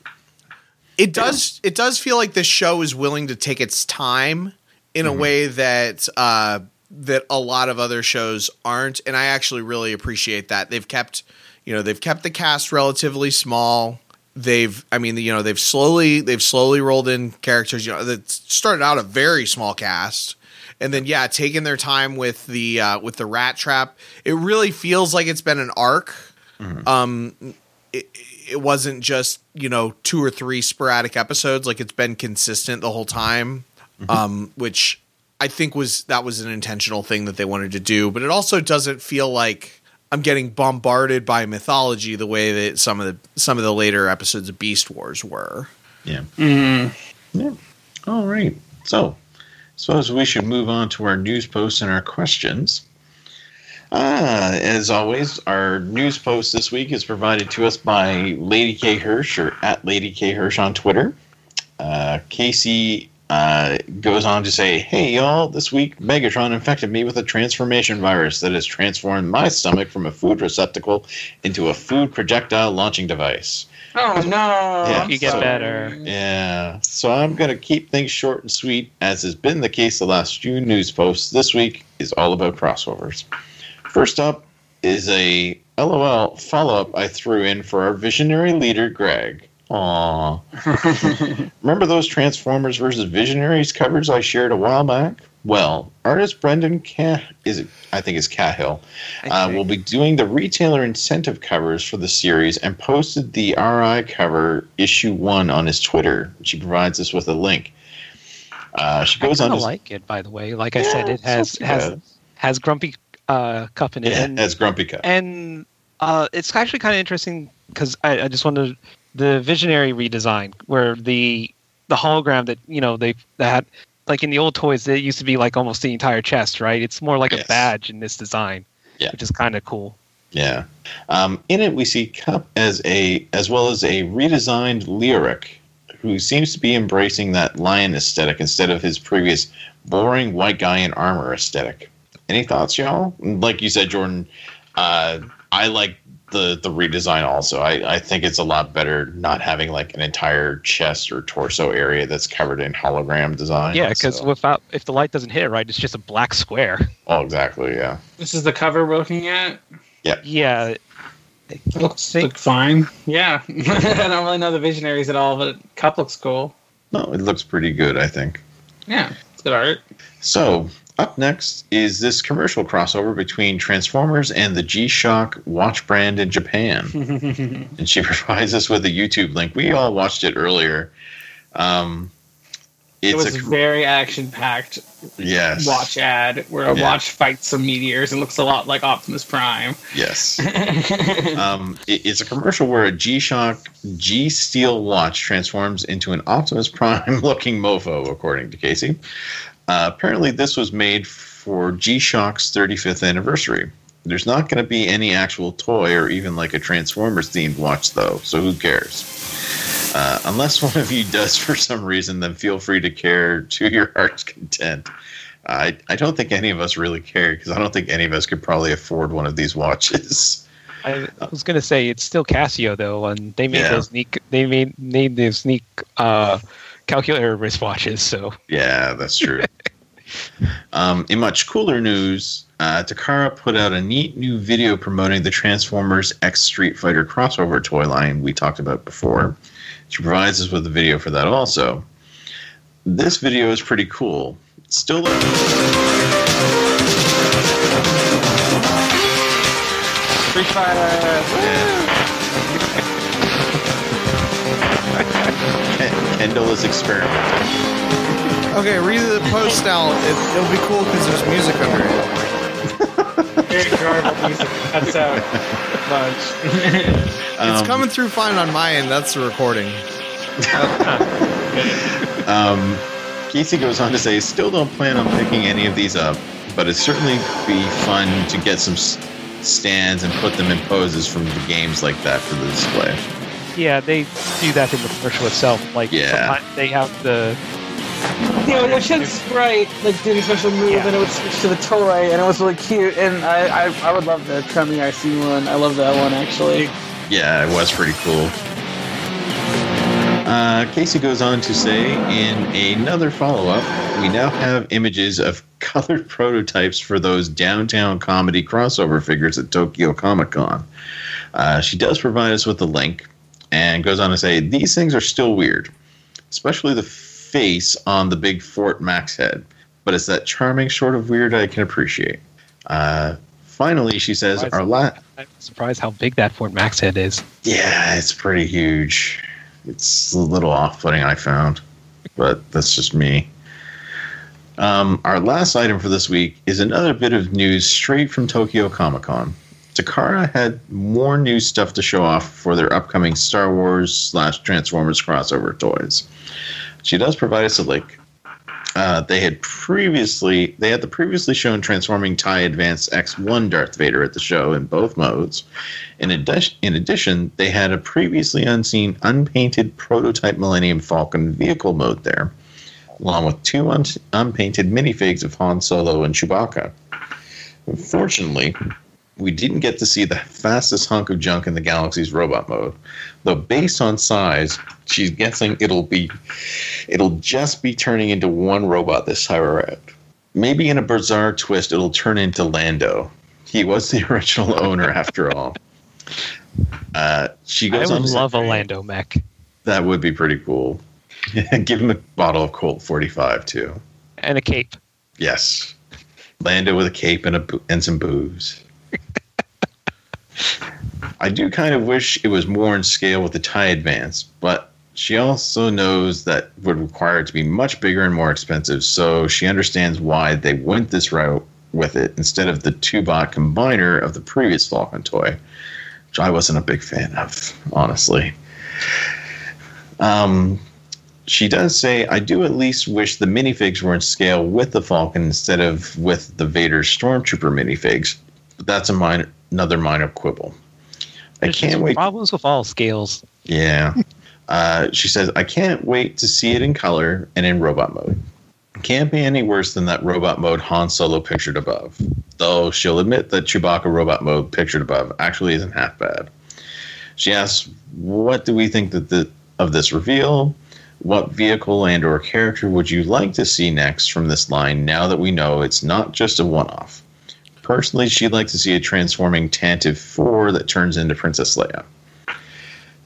it does it does feel like this show is willing to take its time in a way that uh that a lot of other shows aren't and i actually really appreciate that. They've kept you know they've kept the cast relatively small. They've i mean you know they've slowly they've slowly rolled in characters you know that started out a very small cast and then yeah taking their time with the uh with the rat trap. It really feels like it's been an arc. Um it, it wasn't just you know two or three sporadic episodes. Like it's been consistent the whole time um which i think was that was an intentional thing that they wanted to do but it also doesn't feel like i'm getting bombarded by mythology the way that some of the some of the later episodes of beast wars were Yeah. Mm. Yeah. All right. So, suppose we should move on to our news posts and our questions. Ah, as always, our news post this week is provided to us by Lady K Hirsch or at Lady K Hirsch on Twitter. Uh, Casey uh, goes on to say, "Hey y'all, this week Megatron infected me with a transformation virus that has transformed my stomach from a food receptacle into a food projectile launching device." Oh no! Yeah, You get sorry. better. Yeah, so I'm going to keep things short and sweet, as has been the case the last few news posts. This week is all about crossovers. First up is a LOL follow up I threw in for our visionary leader, Greg. Aww. Remember those Transformers versus Visionaries covers I shared a while back? Well, artist Brendan Cah is it, I think it's Cahill uh, will be doing the retailer incentive covers for the series and posted the RI cover issue one on his Twitter. She provides us with a link. Uh, she I goes on kind to like it, by the way. Like I said, it has has has Grumpy uh, Cup in it, yeah, and as Grumpy Cut. and uh, it's actually kind of interesting because I, I just wanted the visionary redesign where the the hologram that you know they that like in the old toys it used to be like almost the entire chest right it's more like Yes. a badge in this design Yeah. which is kind of cool Yeah. Um, in it, we see Cup as a as well as a redesigned Leoric, who seems to be embracing that lion aesthetic instead of his previous boring white guy in armor aesthetic. Any thoughts, y'all? Like you said, Jordan, uh, I like the the redesign also. I, I think it's a lot better not having like an entire chest or torso area that's covered in hologram design. yeah because So- without if the light doesn't hit it right it's just a black square oh, exactly, yeah. This is the cover we're looking at. yeah It looks Think- look fine. Yeah, I don't really know the visionaries at all, but cup looks cool. No, it looks pretty good. I think. Yeah, it's good art. So, up next is this commercial crossover between Transformers and the G Shock watch brand in Japan. and she provides us with a YouTube link. We all watched it earlier. Um, it was a very action packed yes, watch ad where a Yeah. watch fights some meteors and looks a lot like Optimus Prime. yes. um, it- it's a commercial where a G Shock G Steel watch transforms into an Optimus Prime looking mofo, according to Casey. Uh, apparently, this was made for G Shock's 35th anniversary. There's not going to be any actual toy or even like a Transformers themed watch, though, so who cares? Uh, unless one of you does for some reason, then feel free to care to your heart's content. I, I don't think any of us really care because I don't think any of us could probably afford one of these watches. I was gonna say it's still Casio though, and they made Yeah. those neat. They made made those neat uh, calculator wristwatches. So Yeah, that's true. um, in much cooler news, uh, Takara put out a neat new video promoting the Transformers X Street Fighter crossover toy line we talked about before. She provides us with a video for that also. This video is pretty cool. It's Still, Street Fighter. Kendall is experimenting. okay read the post out. it, it'll be cool because there's music under it Very enjoyable music. That's out bunch. it's Um, coming through fine on my end that's the recording Um, Casey goes on to say, still don't plan on picking any of these up, but it'd certainly be fun to get some stands and put them in poses from the games like that for the display. Yeah, they do that in the commercial itself. Like Yeah. they have the you know, it should Sprite like did a special move, Yeah. and it would switch to the toy, and it was really cute. And I, I, I would love the Tremmy IC one. I love that one actually. Yeah, it was pretty cool. Uh, Casey goes on to say in another follow up, we now have images of colored prototypes for those downtown comedy crossover figures at Tokyo Comic Con. Uh, she does provide us with a link and goes on to say these things are still weird, especially the face on the big Fort Max head, but it's that charming sort of weird I can appreciate. Uh, finally, she says, our la- I'm surprised how big that Fort Max head is. yeah, it's pretty huge. It's a little off putting, I found, but that's just me. Um, our last item for this week is another bit of news straight from Tokyo Comic Con. Takara had more new stuff to show off for their upcoming Star Wars slash Transformers crossover toys. She does provide us a link. Uh, they had previously they had the previously shown transforming TIE Advanced X1 Darth Vader at the show in both modes. In addition, in addition, they had a previously unseen unpainted prototype Millennium Falcon vehicle mode there, along with two un- unpainted minifigs of Han Solo and Chewbacca. Unfortunately, we didn't get to see the fastest hunk of junk in the galaxy's robot mode. Though based on size, she's guessing it'll be it'll just be turning into one robot this time around. Maybe in a bizarre twist it'll turn into Lando. He was the original owner after all. Uh, she goes I would love a Lando mech. That would be pretty cool. Give him a bottle of Colt 45 too. and a cape. Yes. Lando with a cape and a and some booze. I do kind of wish it was more in scale with the tie advance, but she also knows that would require it to be much bigger and more expensive, so she understands why they went this route with it instead of the two bot combiner of the previous Falcon toy, which I wasn't a big fan of, honestly. Um, she does say, I do at least wish the minifigs were in scale with the Falcon instead of with the Vader Stormtrooper minifigs. But that's a minor, another minor quibble. I There's can't wait. Problems with all scales. Yeah. Uh, she says, I can't wait to see it in color and in robot mode. Can't be any worse than that robot mode Han Solo pictured above. Though she'll admit that Chewbacca robot mode pictured above actually isn't half bad. She asks, "What do we think that the, of this reveal? What vehicle and or character would you like to see next from this line? Now that we know it's not just a one-off." Personally, she'd like to see a transforming Tantive 4 that turns into Princess Leia.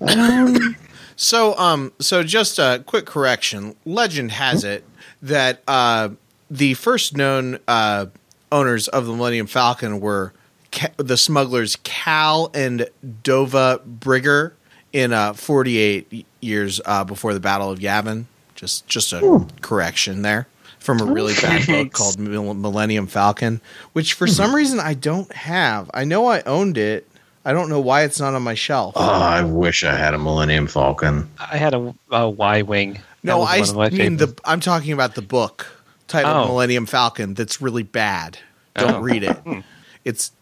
Um, So, um, so just a quick correction. Legend has it that uh, the first known uh, owners of the Millennium Falcon were Ca- the smugglers Cal and Dova Brigger in uh, 48 years uh, before the Battle of Yavin. Just, just a correction there from a really bad book called Millennium Falcon, which for hmm. some reason I don't have. I know I owned it. I don't know why it's not on my shelf. Oh, I wish I had a Millennium Falcon. I had a, a Y wing. No, I mean the. I'm talking about the book titled Oh. Millennium Falcon. That's really bad. Don't Oh. read it. Hmm. It's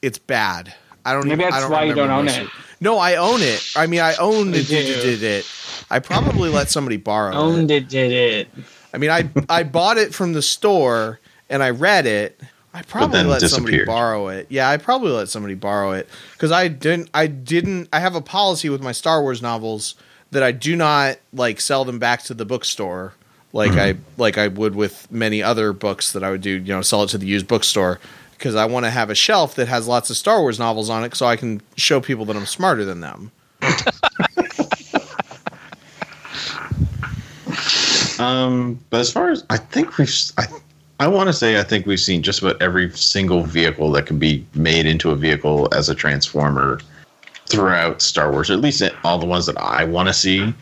it's bad. I don't. Maybe even, I that's why you don't own most it. No, I own it. I mean, I own it. Did, it. I probably let somebody borrow it. Owned it, did it. I mean, I I bought it from the store and I read it. I probably let somebody borrow it. Yeah, I probably let somebody borrow it because I didn't. I didn't. I have a policy with my Star Wars novels that I do not like sell them back to the bookstore like I like I would with many other books that I would do. You know, sell it to the used bookstore because I want to have a shelf that has lots of Star Wars novels on it, so I can show people that I'm smarter than them. Um, but as far as I think we've, I, I want to say I think we've seen just about every single vehicle that can be made into a vehicle as a transformer throughout Star Wars. At least all the ones that I want to see.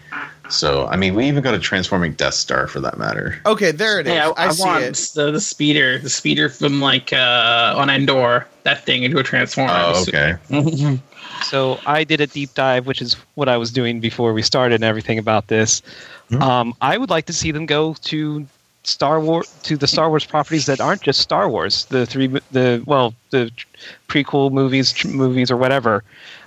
So I mean, we even got a transforming Death Star for that matter. Okay, there it is. Hey, I, I, I see want it. the, the speeder, the speeder from like uh, on Endor, that thing into a transformer. Oh, okay. So I did a deep dive, which is what I was doing before we started and everything about this. Hmm. Um, I would like to see them go to Star Wars to the Star Wars properties that aren't just Star Wars, the three, the well, the prequel movies, tr- movies or whatever.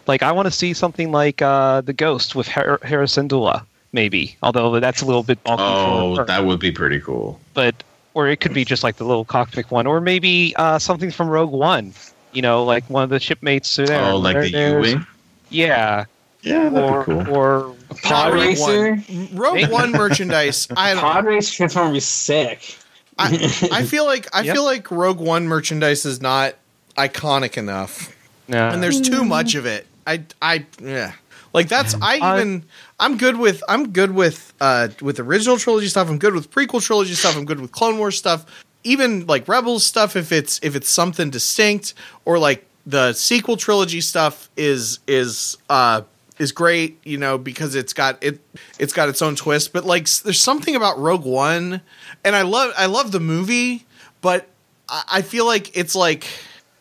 Like I want to see something like uh, the Ghost with Har- Hera Syndulla, maybe. Although that's a little bit Oh, that would be pretty cool. but or it could be just like the little cockpit one, or maybe uh, something from Rogue One. You know, like one of the shipmates are there. Oh, like There- the U wing. Yeah, Yeah, that'd or be cool. or Pod Rogue Racer. One. Rogue One merchandise. I don't. Pod Racer Transformer would be sick. I, I feel like I Yep. feel like Rogue One merchandise is not iconic enough, Nah. and there's too much of it. I I yeah. Like that's I I- even I'm good with I'm good with uh with original trilogy stuff. I'm good with prequel trilogy stuff. I'm good with Clone Wars stuff. Even like Rebels stuff if it's if it's something distinct or like the sequel trilogy stuff is is uh is great, you know, because it's got it it's got its own twist, but like there's something about Rogue One and I love I love the movie, but I, I feel like it's like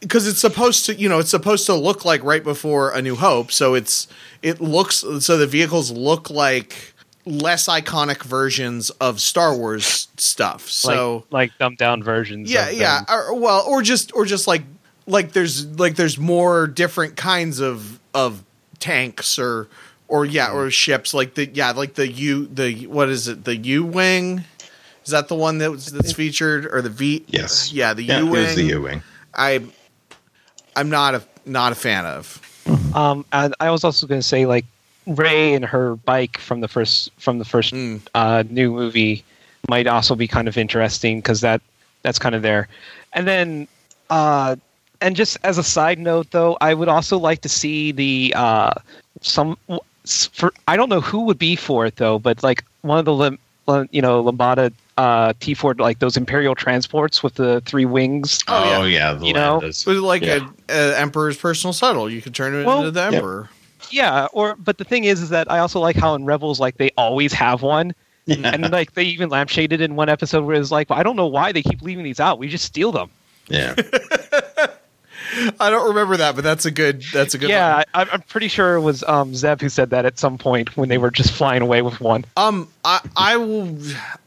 because it's supposed to you know it's supposed to look like right before a new hope so it's it looks so the vehicles look like less iconic versions of star wars stuff so like, like dumbed down versions. yeah of yeah or, well or just or just like like there's like there's more different kinds of of tanks or or yeah or ships like the yeah like the u the what is it the u wing is that the one that was that's featured or the v Yes. yeah the Yeah, u it was wing the U-wing. I I'm not a not a fan of. Um, and I was also going to say like Rey and her bike from the first from the first Mm. uh, new movie might also be kind of interesting because that that's kind of there. And then uh, and just as a side note though, I would also like to see the uh, some for I don't know who would be for it though, but like one of the lim, you know Lambda uh, T4 like those Imperial transports with the three wings. Oh, Oh, yeah, the You know? Lambdas. But like Yeah. a, a emperor's personal shuttle, you could turn it Well- into the Yep. Emperor. Yeah, or but the thing is, is that I also like how in Rebels, like they always have one, Yeah. and like they even lampshaded in one episode where it's like, well, I don't know why they keep leaving these out. We just steal them. yeah. I don't remember that, but that's a good. That's a good. yeah, one. I, I'm pretty sure it was um, Zeb who said that at some point when they were just flying away with one. Um, I I will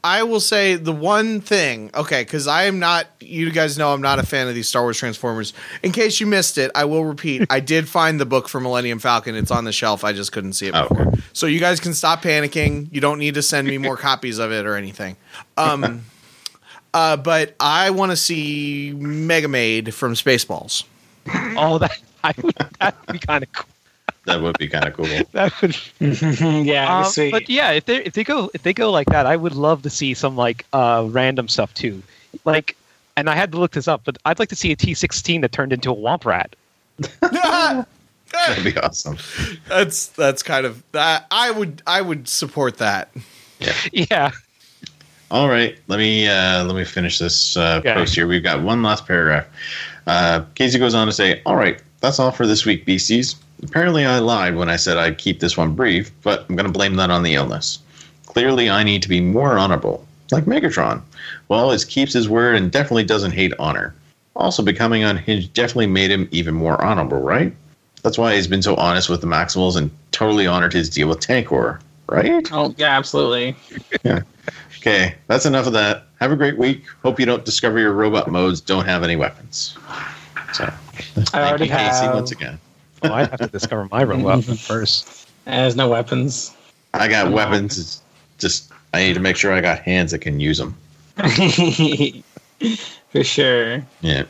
I will say the one thing. Okay, because I am not. You guys know I'm not a fan of these Star Wars Transformers. In case you missed it, I will repeat. I did find the book for Millennium Falcon. It's on the shelf. I just couldn't see it Oh, before. okay. So you guys can stop panicking. You don't need to send me more copies of it or anything. Um. Uh, but I want to see Mega Maid from Spaceballs. Oh, that I would that would be kind of cool. That would be kind of cool. That would, yeah, um, sweet. but yeah, if they if they go if they go like that, I would love to see some like uh, random stuff too, like. And I had to look this up, but I'd like to see a T16 that turned into a Womp Rat. That'd be awesome. that's that's kind of that. I would I would support that. Yeah, All right, let me uh, let me finish this uh, Okay. post here. We've got one last paragraph. Uh, Casey goes on to say, "All right, that's all for this week, beasties. Apparently, I lied when I said I'd keep this one brief, but I'm going to blame that on the illness. Clearly, I need to be more honorable, like Megatron. Well, he keeps his word and definitely doesn't hate honor. Also, becoming unhinged definitely made him even more honorable, right? That's why he's been so honest with the Maximals and totally honored his deal with Tankor, right?" oh yeah, absolutely. yeah. Okay, that's enough of that. Have a great week. Hope you don't discover your robot modes don't have any weapons. So, thank already you, Casey, have. once again. oh, I'd have to discover my robot first. There's no weapons. I got weapons. It's just I need to make sure I got hands that can use them. For sure. Yeah.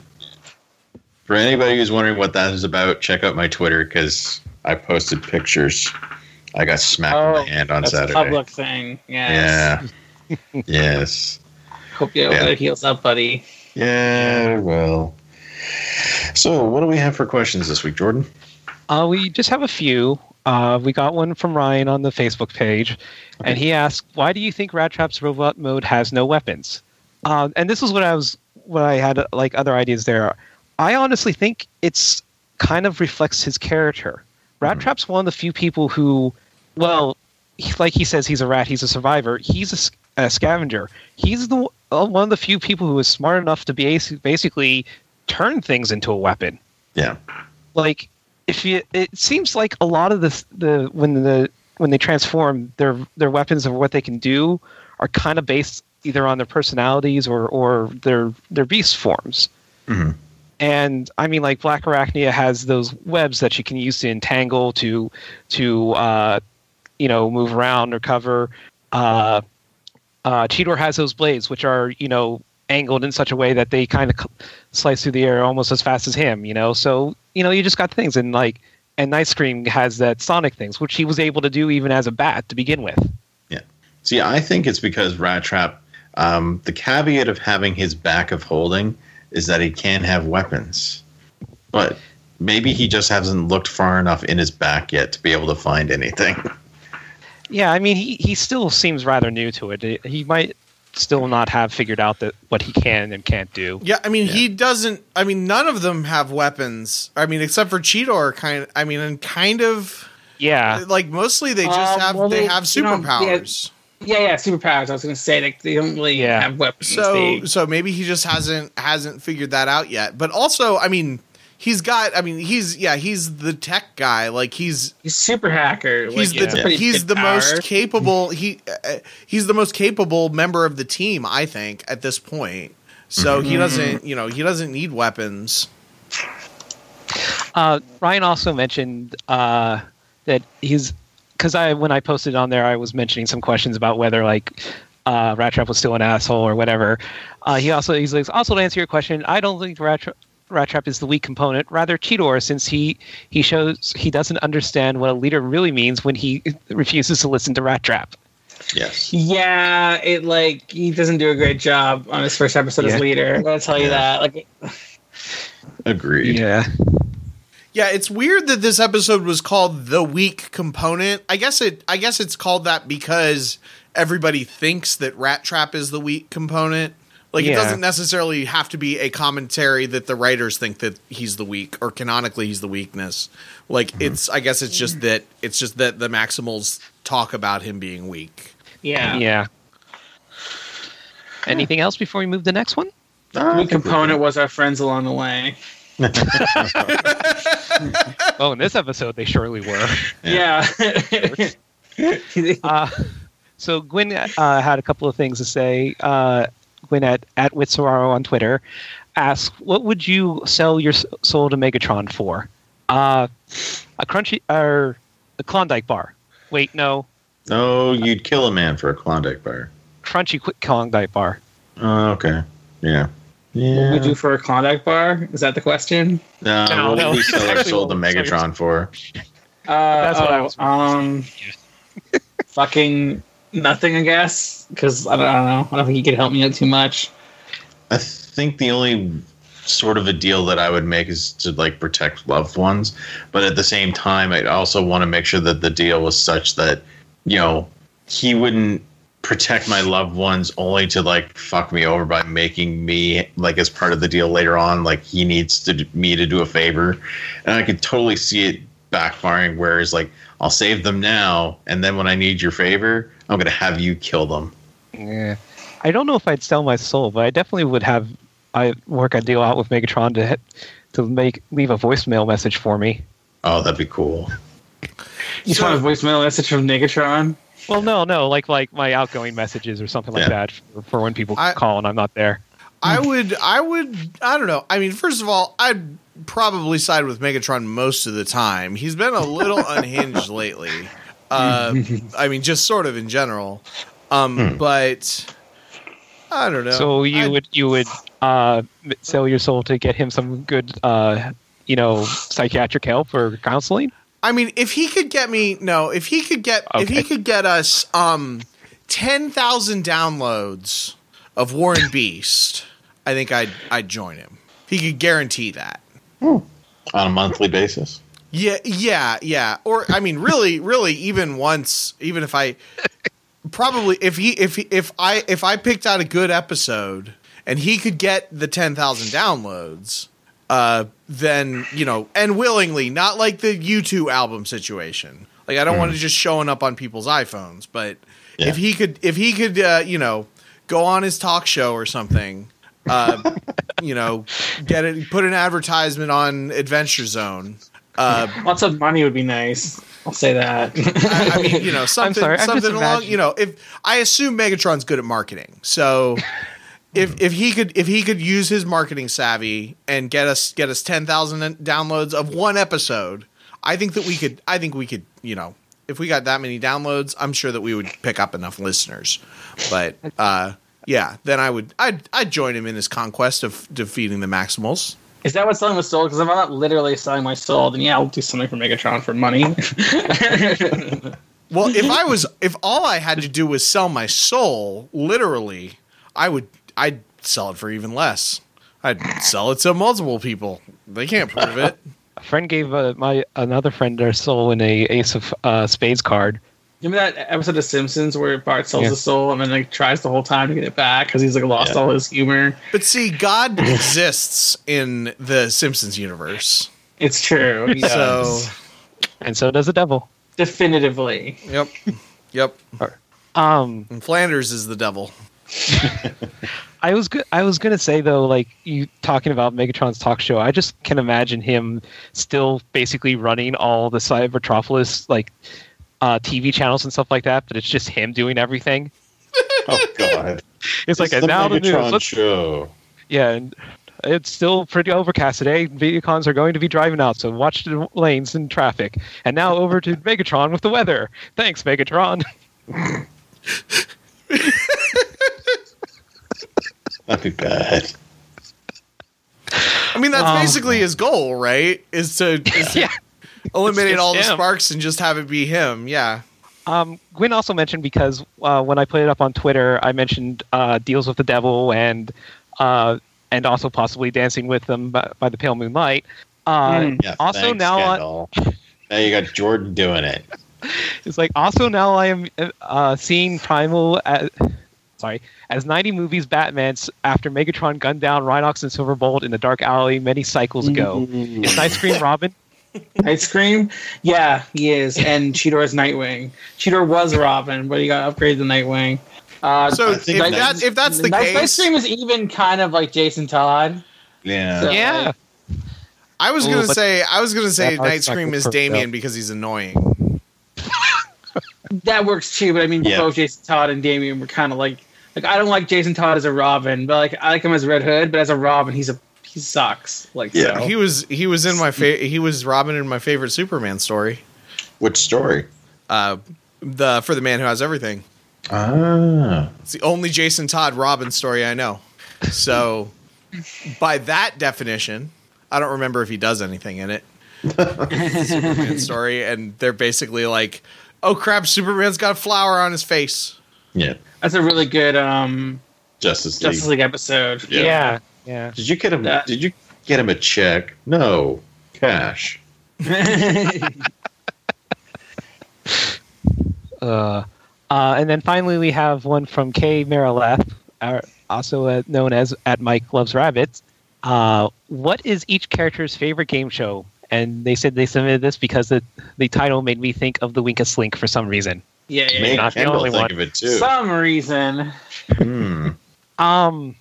For anybody who's wondering what that is about, check out my Twitter because I posted pictures. I got smacked in Oh, the hand on That's a Saturday. public thing. Yes. Yeah. yes. Hope you hope Yeah. it heals up, buddy. Yeah. Well. So, what do we have for questions this week, Jordan? Uh, we just have a few. Uh, we got one from Ryan on the Facebook page, and he asked, "Why do you think Rattrap's robot mode has no weapons?" Uh, and this is what I was, what I had like other ideas there. I honestly think it's kind of reflects his character. Rattrap's one of the few people who, well, like he says, he's a rat. He's a survivor. He's a scavenger. He's the uh, one of the few people who is smart enough to be basically turn things into a weapon Yeah. like if you it seems like a lot of this the when the when they transform their their weapons of what they can do are kind of based either on their personalities or or their their beast forms Mhm. and i mean like black arachnia has those webs that you can use to entangle to to uh you know move around or cover uh uh cheetor has those blades which are you know angled in such a way that they kind of slice through the air almost as fast as him, you know. So you know, you just got things, and like and Night Scream has that sonic things, which he was able to do even as a bat to begin with. Yeah. See, I think it's because Rattrap. Um, the caveat of having his back of holding is that he can have weapons, but maybe he just hasn't looked far enough in his back yet to be able to find anything. Yeah, I mean, he, he still seems rather new to it. He might still not have figured out that what he can and can't do. Yeah, I mean, he doesn't. I mean, none of them have weapons. I mean, except for Cheetor, kind. Of, I mean, and kind of Yeah, like mostly they just Um, have well, they they- have you know, superpowers. Yeah, yeah, superpowers. I was gonna say like they don't really Yeah. have weapons. So They- so maybe he just hasn't hasn't figured that out yet. But also, I mean, he's got. I mean, he's yeah, he's the tech guy. Like he's he's super hacker. he's like, it's the pretty he's the power. most capable. He uh, he's the most capable member of the team. I think at this point. So Mm-hmm. he doesn't, you know, he doesn't need weapons. Uh, Ryan also mentioned uh, that he's because I when I posted on there, I was mentioning some questions about whether like uh, Rattrap was still an asshole or whatever. Uh, he also he's like also to answer your question, I don't think Rat, Tra- Rattrap is the weak component. Rather, Cheetor, since he he shows he doesn't understand what a leader really means when he refuses to listen to Rattrap. Yes. Yeah, it like he doesn't do a great job on his first episode Yeah. as leader. I'll tell you Yeah. that. Like, Agreed. Yeah, Yeah, it's weird that this episode was called the weak component. I guess it I guess it's called that because everybody thinks that Rattrap is the weak component. Like it doesn't necessarily have to be a commentary that the writers think that he's the weak or canonically he's the weakness. Like it's I guess it's just that it's just that the Maximals talk about him being weak. yeah, yeah. Anything else before we move to the next one? I Weak component was our friends along the way. Oh, in this episode, they surely were. Yeah. Uh, so Gwen uh, had a couple of things to say. Uh, Gwen at at Witsoraro on Twitter asked, "What would you sell your soul to Megatron for? Uh, a crunchy or a Klondike bar? Wait, no, No, you'd kill a man for a Klondike bar. crunchy quick Klondike bar. Oh, okay. Yeah. Yeah. What would you do for a Klondike bar? Is that the question? No, No, what no. would we sell our soul to what would we sell Megatron for? Uh, That's what I oh, was- Um, fucking nothing, I guess. Because I don't, I don't know. I don't think he could help me out too much. I think the only sort of a deal that I would make is to like protect loved ones, but at the same time, I'd also want to make sure that the deal was such that you know he wouldn't protect my loved ones only to like fuck me over by making me like as part of the deal later on like he needs to me to do a favor and i could totally see it backfiring whereas like i'll save them now and then when i need your favor i'm gonna have you kill them Yeah. I don't know if I'd sell my soul, but I definitely would have I work a deal out with Megatron to hit, to make leave a voicemail message for me. oh that'd be cool You just want a voicemail message from Megatron? Well, no, no, like like my outgoing messages or something like Yeah. that for, for when people I- call and I'm not there. I would I would I don't know. I mean, first of all, I'd probably side with Megatron most of the time. He's been a little unhinged lately. Uh, I mean, just sort of in general. Um, but I don't know. So you I'd- would you would uh, sell your soul to get him some good uh, you know psychiatric help or counseling? I mean, if he could get me no, if he could get if he could get us um ten thousand downloads of Warren Beast, I think I'd I'd join him. He could guarantee that. on a monthly basis Yeah, yeah, yeah. Or I mean, really, really, even once, even if I probably if he if he, if I if I picked out a good episode and he could get the ten thousand downloads, uh, then you know, and willingly, not like the U2 album situation. Like I don't want to just showing up on people's iPhones, but Yeah. if he could, if he could, uh, you know, go on his talk show or something. Uh, you know, get it, put an advertisement on Adventure Zone. Uh, Lots of money would be nice. I'll say that. I, I mean, you know, something, sorry, something along. imagining- You know, if I assume Megatron's good at marketing, so if if he could if he could use his marketing savvy and get us get us ten thousand downloads of one episode, I think that we could. I think we could. You know, if we got that many downloads, I'm sure that we would pick up enough listeners. But uh, yeah, then I would. I'd I'd join him in his conquest of defeating the Maximals. Is that what selling the soul? Because if I'm not literally selling my soul, then yeah, I'll do something for Megatron for money. Well, if I was, if all I had to do was sell my soul, literally, I would, I'd sell it for even less. I'd sell it to multiple people. They can't prove it. A friend gave uh, my another friend their soul in a Ace of uh, Spades card. Remember that episode of Simpsons where Bart sells Yeah. the soul and then like tries the whole time to get it back because he's like lost Yeah. all his humor. But see, God exists in the Simpsons universe. It's true. He So. And so does the devil. definitively. yep, yep. Um, And Flanders is the devil. I was go- I was gonna say though, like you talking about Megatron's talk show, I just can imagine him still basically running all the Cybertropolis like uh, TV channels and stuff like that, but it's just him doing everything. Oh God! It's like It's and now the news. Let's- show. yeah, and it's still pretty overcast today. Vehicons are going to be driving out, so watch the lanes and traffic. And now over to Megatron with the weather. Thanks, Megatron. That'd be bad. I mean, that's Um, basically his goal, right? Is to, is to yeah. eliminate It's all the sparks and just have it be him. Yeah. Um, Gwen also mentioned because uh, when I put it up on Twitter, I mentioned uh, deals with the devil and uh, and also possibly dancing with them by, by the pale moonlight. Uh, Mm. Yeah. Also thanks, now I- Kendall. now you got Jordan doing it. It's like also now I am uh, seeing Primal as sorry as 90 movies Batman's after Megatron gunned down Rhinox and Silverbolt in the dark alley many cycles ago. Is Night Scream Robin? Ice cream? Yeah, he is. And Cheetor is Nightwing. Cheetor was Robin, but he got upgraded to Nightwing. Uh, So I if, think that, if that's the Night, Night case, Scream is even kind of like Jason Todd. Yeah. So- yeah. I was gonna say I was gonna say that Night not Scream is for- Damian because he's annoying. That works too, but I mean, Yeah. both Jason Todd and Damian were kind of like, like I don't like Jason Todd as a Robin, but like I like him as Red Hood, but as a Robin, he's a he sucks. Like Yeah. so. He was he was in my fa- he was Robin in my favorite Superman story. Which story? Uh, the for the man who has everything. Ah. It's the only Jason Todd Robin story I know. So, by that definition, I don't remember if he does anything in it. Superman story, and they're basically like, "Oh crap, Superman's got a flower on his face." Yeah. That's a really good um Justice League. Justice League episode. Yeah. Yeah. Yeah. Did you get him? That- Did you get him a check? No, cash. Uh, uh, and then finally, we have one from Kay Marileth, our, also uh, known as at Mike Loves Rabbits. Uh, what is each character's favorite game show? And they said they submitted this because the, the title made me think of the Weakest Link for some reason. yeah, yeah. Make not the only think one. of it too. Some reason. Hmm. Um,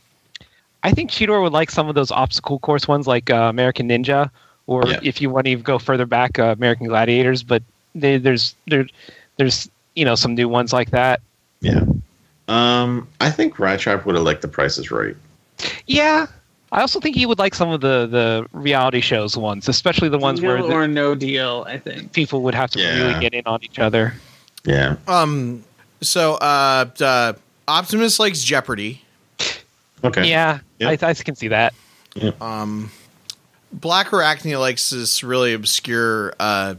I think Cheetor would like some of those obstacle course ones, like uh, American Ninja, or Yeah. if you want to go further back, uh, American Gladiators. But they, there's there, there's you know some new ones like that. Yeah. Um, I think Rattrap would have liked the prices right. Yeah, I also think he would like some of the the reality shows ones, especially the ones where Deal the or no deal, I think. people would have to Yeah. really get in on each other. Yeah. Um. So, uh, uh Optimus likes Jeopardy. Okay. Yeah, Yep. I, I can see that. Um, Black Arachnia likes this really obscure uh,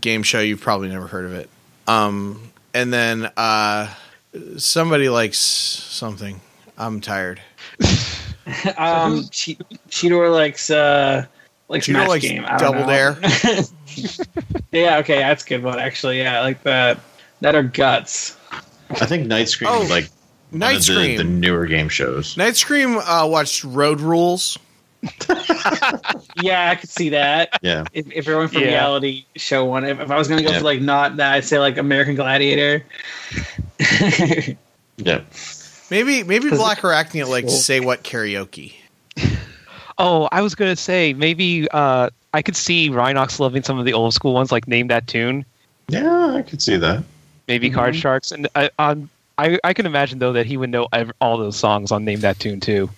game show. You've probably never heard of it. Um, and then uh, somebody likes something. I'm tired. um, che- Cheetor likes uh, likes Cheetor match likes game. Double know. Dare. yeah, okay, that's a good one actually. Yeah, I like that. That are guts. I think Night Scream Oh, like one Night of the, Scream. the newer game shows. Night Scream uh, watched Road Rules. Yeah, I could see that. Yeah. If, if you're for Yeah. reality show one, if, if I was going to go Yeah. for like not that, I'd say like American Gladiator. Yeah. Maybe maybe 'Cause- Black Arachnia likes say what karaoke. Oh, I was gonna say maybe uh, I could see Rhinox loving some of the old school ones, like Name That Tune, Yeah, I could see that. maybe Card Sharks, and I, um, I I can imagine though that he would know ev- all those songs on Name That Tune too.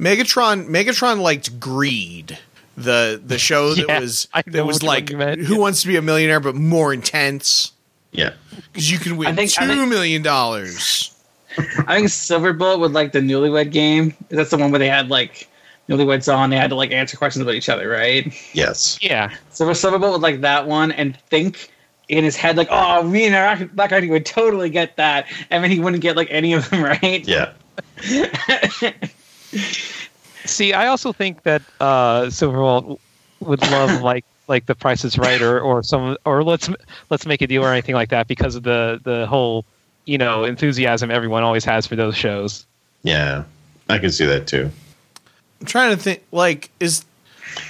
Megatron Megatron liked Greed. The the show that Yeah, was that was like you meant. Who Wants to Be a Millionaire but more intense Yeah. because you can win I think- I two think- million dollars. I think Silverbolt would like the Newlywed game. That's the one where they had like Newlyweds On, they had to like answer questions about each other, right? Yes. Yeah. So if Silverbolt would like that one and think in his head like, oh, me and our Black Acne would totally get that, and then he wouldn't get like any of them right. Yeah. See, I also think that uh, Silverbolt would love like like The Price is Right or or some or let's let's make a deal or anything like that because of the the whole you know enthusiasm everyone always has for those shows. Yeah. I can see that too. I'm trying to think. Like, is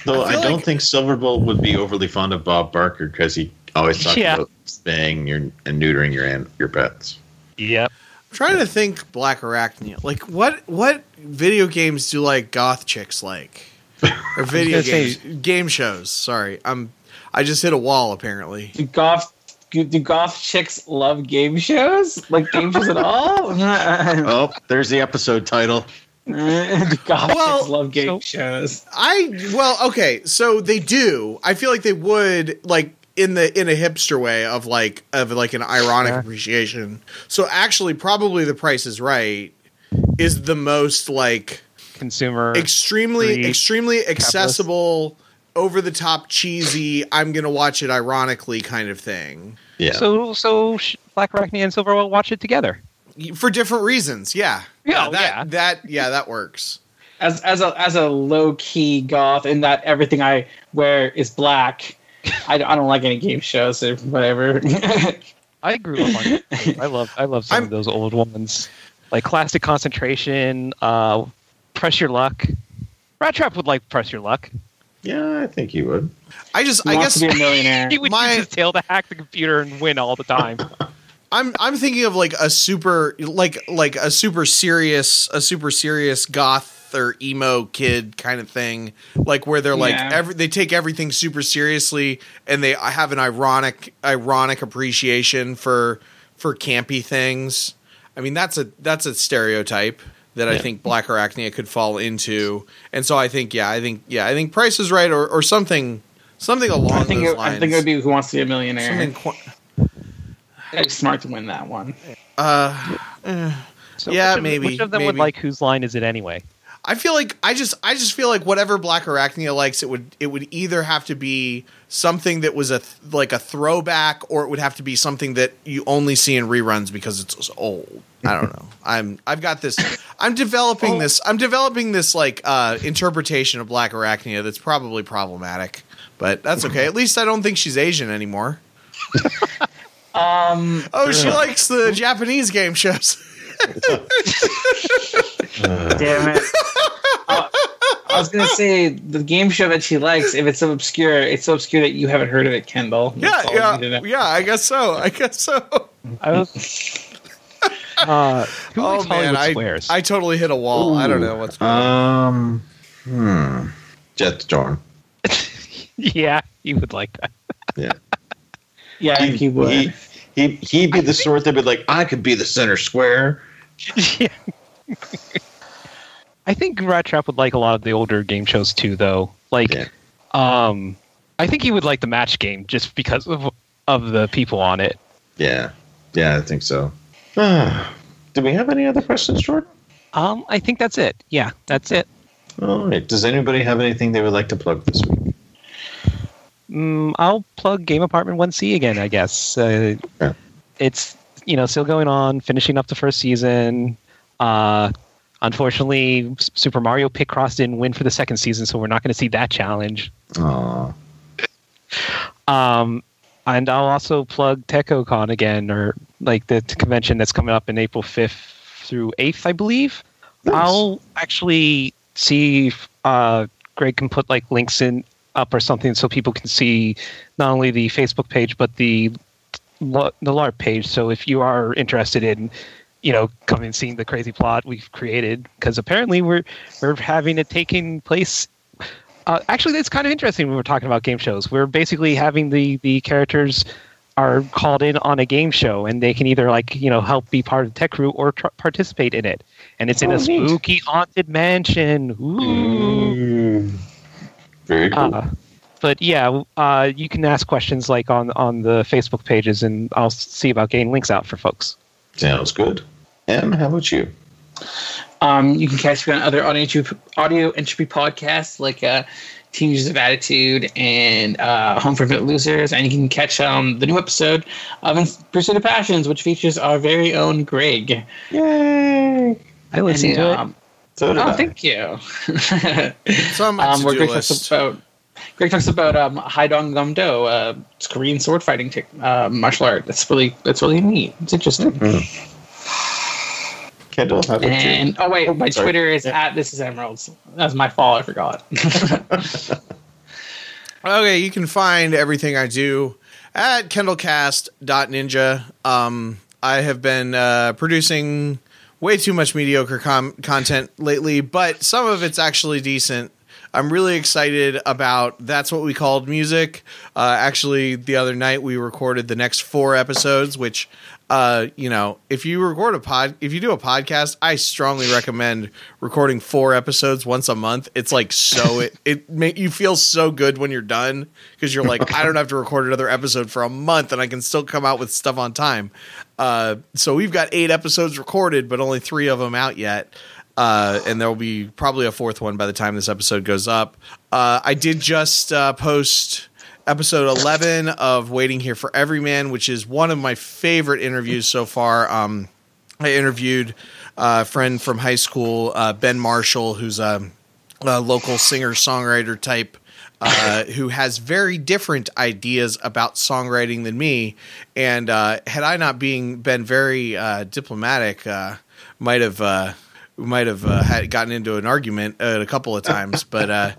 Though I I, don't like- think Silverbolt would be overly fond of Bob Barker because he always talks Yeah. about staying your and neutering your your pets. Yep. I'm trying to think Black Arachnia. Like, what what video games do like goth chicks like? Or video gonna say- games, game shows. Sorry, I'm. I just hit a wall. Apparently, do goth do goth chicks love game shows? Like game shows at all? Oh, there's the episode title. do goth Well, chicks love game so- shows? I well, okay. So they do. I feel like they would like in the in a hipster way of like of like an ironic Yeah. appreciation. So actually, probably the Price is Right is the most like Consumer. extremely free, extremely accessible over the top cheesy i'm gonna watch it ironically kind of thing Yeah. So so sh- Black Arachnia and Silver will watch it together. for different reasons yeah oh, Yeah, that yeah. that yeah that works As as a as a low key goth, in that everything I wear is black. I, don't- I don't like any game shows or whatever. I grew up on. I love I love some I'm- of those old ones, like Classic Concentration, uh, Press Your Luck. Rat Trap would like Press Your Luck. yeah, I think he would. i just He i wants guess to be a millionaire. He would My- use his tail to hack the computer and win all the time. i'm i'm thinking of like a super like like a super serious a super serious goth or emo kid kind of thing like where they're like Yeah. every they take everything super seriously and they have an ironic ironic appreciation for for campy things i mean that's a that's a stereotype that i think black arachnia could fall into and so i think yeah i think yeah i think price is right or, or something something along I think those it, lines I think it would be Who Wants to Be a Millionaire. qu- It's smart to win that one. uh So Yeah, which of, maybe, Which of them would like whose line is it anyway? I feel like I just I just feel like whatever Black Arachnia likes, it would it would either have to be something that was a th- like a throwback, or it would have to be something that you only see in reruns because it's old. I don't know. I'm I've got this. I'm developing this. I'm developing this like uh, interpretation of Black Arachnia that's probably problematic, but that's okay. At least I don't think she's Asian anymore. Um, Oh, she likes the Japanese game shows. damn it. Uh, I was gonna say the game show that she likes. If it's so obscure, it's so obscure that you haven't heard of it, Kendall. yeah, That's all you yeah, need to know. yeah. I guess so. I guess so. I was. Uh, who likes Oh man, Hollywood I, Squares? I totally hit a wall. I don't know what's going on. Um, hmm. Jetstorm. yeah, he would like that. Yeah. Yeah, I think he would. He, he, he'd be the sort that would be like, I could be the center square. yeah. I think Rattrap would like a lot of the older game shows too, though. Like, Yeah. um, I think he would like the match game just because of of the people on it. Yeah. Yeah, I think so. Do we have any other questions, Jordan? Um, I think that's it. Yeah, that's it. All right. Does anybody have anything they would like to plug this week? Mm, I'll plug Game Apartment 1C again, I guess. Uh, Yeah. It's, you know, still going on, finishing up the first season. Uh, unfortunately, Super Mario Picross didn't win for the second season, so we're not going to see that challenge. Um, and I'll also plug TechoCon again, or like the convention that's coming up in April 5th through 8th, I believe. Nice. I'll actually see if uh, Greg can put like links in up or something so people can see not only the Facebook page but the the LARP page. So if you are interested in, you know, coming and seeing the crazy plot we've created, because apparently we're we're having it taking place. Uh, actually, it's kind of interesting when we're talking about game shows. We're basically having the the characters are called in on a game show, and they can either like you know help be part of the tech crew or tr- participate in it. And it's in Oh, a neat. spooky haunted mansion. Ooh. Very cool. Uh, but yeah, uh, you can ask questions like on on the Facebook pages, and I'll see about getting links out for folks. Sounds good. Em, how about you? Um, you can catch me on other audio entropy, audio entropy podcasts like uh, Teenagers of Attitude and uh, Home for Fit Losers. And you can catch um, the new episode of In Pursuit of Passions, which features our very own Greg. Yay! I listened And, to it. um, So Oh, I. thank you. It's on my um, where to-do Greg talks about Greg talks about um, Haidong Gum Do, uh, it's Korean sword fighting tech, uh, martial art. That's really that's really neat. It's interesting. Kendall, how about you? And oh wait, my sorry. Twitter is at this is emeralds. That's my fault. I forgot. Okay, you can find everything I do at kendallcast.ninja. Um, I have been uh, producing way too much mediocre com- content lately, but some of it's actually decent. I'm really excited about That's What We Called Music. Uh, actually, the other night we recorded the next four episodes, which, uh, you know, if you record a pod, if you do a podcast, I strongly recommend recording four episodes once a month. It's like so, it, it make you feel so good when you're done because you're like, I don't have to record another episode for a month and I can still come out with stuff on time. Uh, so we've got eight episodes recorded, but only three of them out yet uh, and there will be probably a fourth one by the time this episode goes up. Uh, I did just uh, post episode 11 of Waiting Here for Everyman, which is one of my favorite interviews so far. Um, I interviewed a friend from high school, uh, Ben Marshall, who's a, a local singer songwriter type. Uh, who has very different ideas about songwriting than me, and uh, had I not being been very uh, diplomatic, uh, might have uh, we might have uh, had gotten into an argument uh, a couple of times, but uh,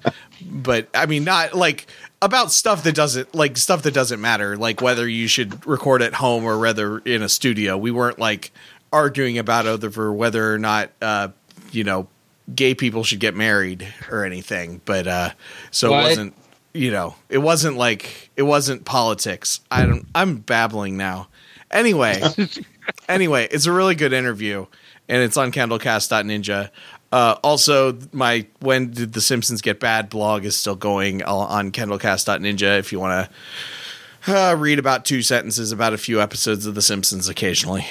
but I mean, not like about stuff that doesn't like stuff that doesn't matter, like whether you should record at home or whether in a studio. We weren't like arguing about over whether or not uh, you know gay people should get married or anything, but uh, so What? it wasn't you know it wasn't like it wasn't politics. I don't. I'm babbling now. Anyway, anyway, it's a really good interview, and it's on kendallcast.ninja. Uh, also, my "When Did the Simpsons Get Bad" blog is still going on kendallcast.ninja. If you want to uh, read about two sentences about a few episodes of The Simpsons occasionally.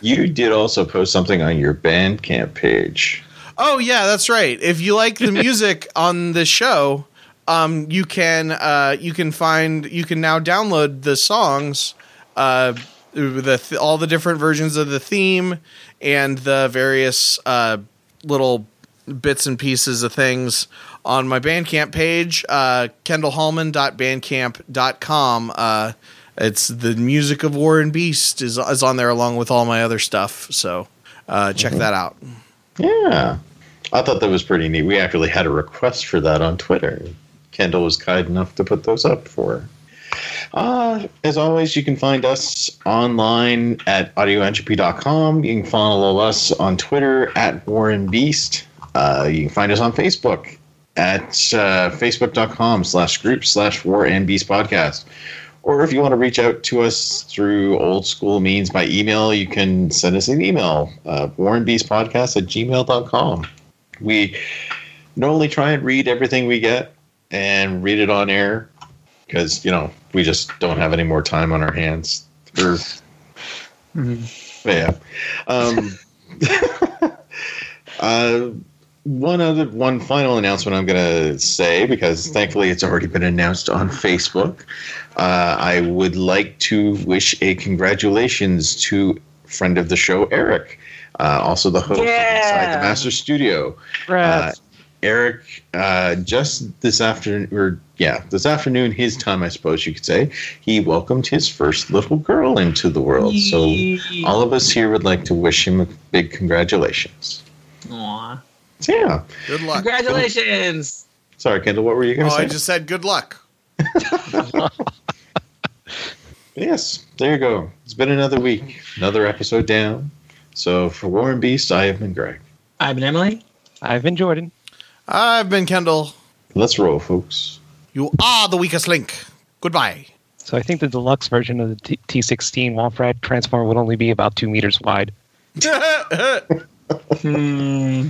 You did also post something on your Bandcamp page. Oh yeah, that's right. If you like the music on the show, um, you can uh, you can find you can now download the songs, uh, the th- all the different versions of the theme and the various uh, little bits and pieces of things on my Bandcamp page, uh, kendallhallman.bandcamp.com. Uh, it's the music of War and Beast is, is on there along with all my other stuff. So uh, check that out. Yeah. I thought that was pretty neat. We actually had a request for that on Twitter. Kendall was kind enough to put those up for. Uh, as always, you can find us online at audioentropy.com. You can follow us on Twitter at Warren Beast. Uh, you can find us on Facebook at uh, facebook.com slash group slash War and Beast podcast. Or if you want to reach out to us through old school means by email, you can send us an email, uh, warrenbeastpodcast at gmail.com. We normally try and read everything we get and read it on air because, you know, we just don't have any more time on our hands. Or, yeah. Um, uh, one other, one final announcement I'm going to say because thankfully it's already been announced on Facebook. Uh, I would like to wish a congratulations to friend of the show, Eric, uh, also the host of Inside the Master Studio. Uh, Eric, uh, just this afternoon, or yeah, this afternoon, his time, I suppose you could say, he welcomed his first little girl into the world. So all of us here would like to wish him a big congratulations. Aw. So, yeah. Good luck. Congratulations! Sorry, Kendall, what were you going Oh, to say? Oh, I just said good luck. Yes, there you go. It's been another week, another episode down. So for Warren Beast, I have been Greg. I've been Emily. I've been Jordan. I've been Kendall. Let's roll, folks. You are the weakest link. Goodbye. So I think the deluxe version of the T- T16 Womp Rat transformer would only be about two meters wide. Hmm.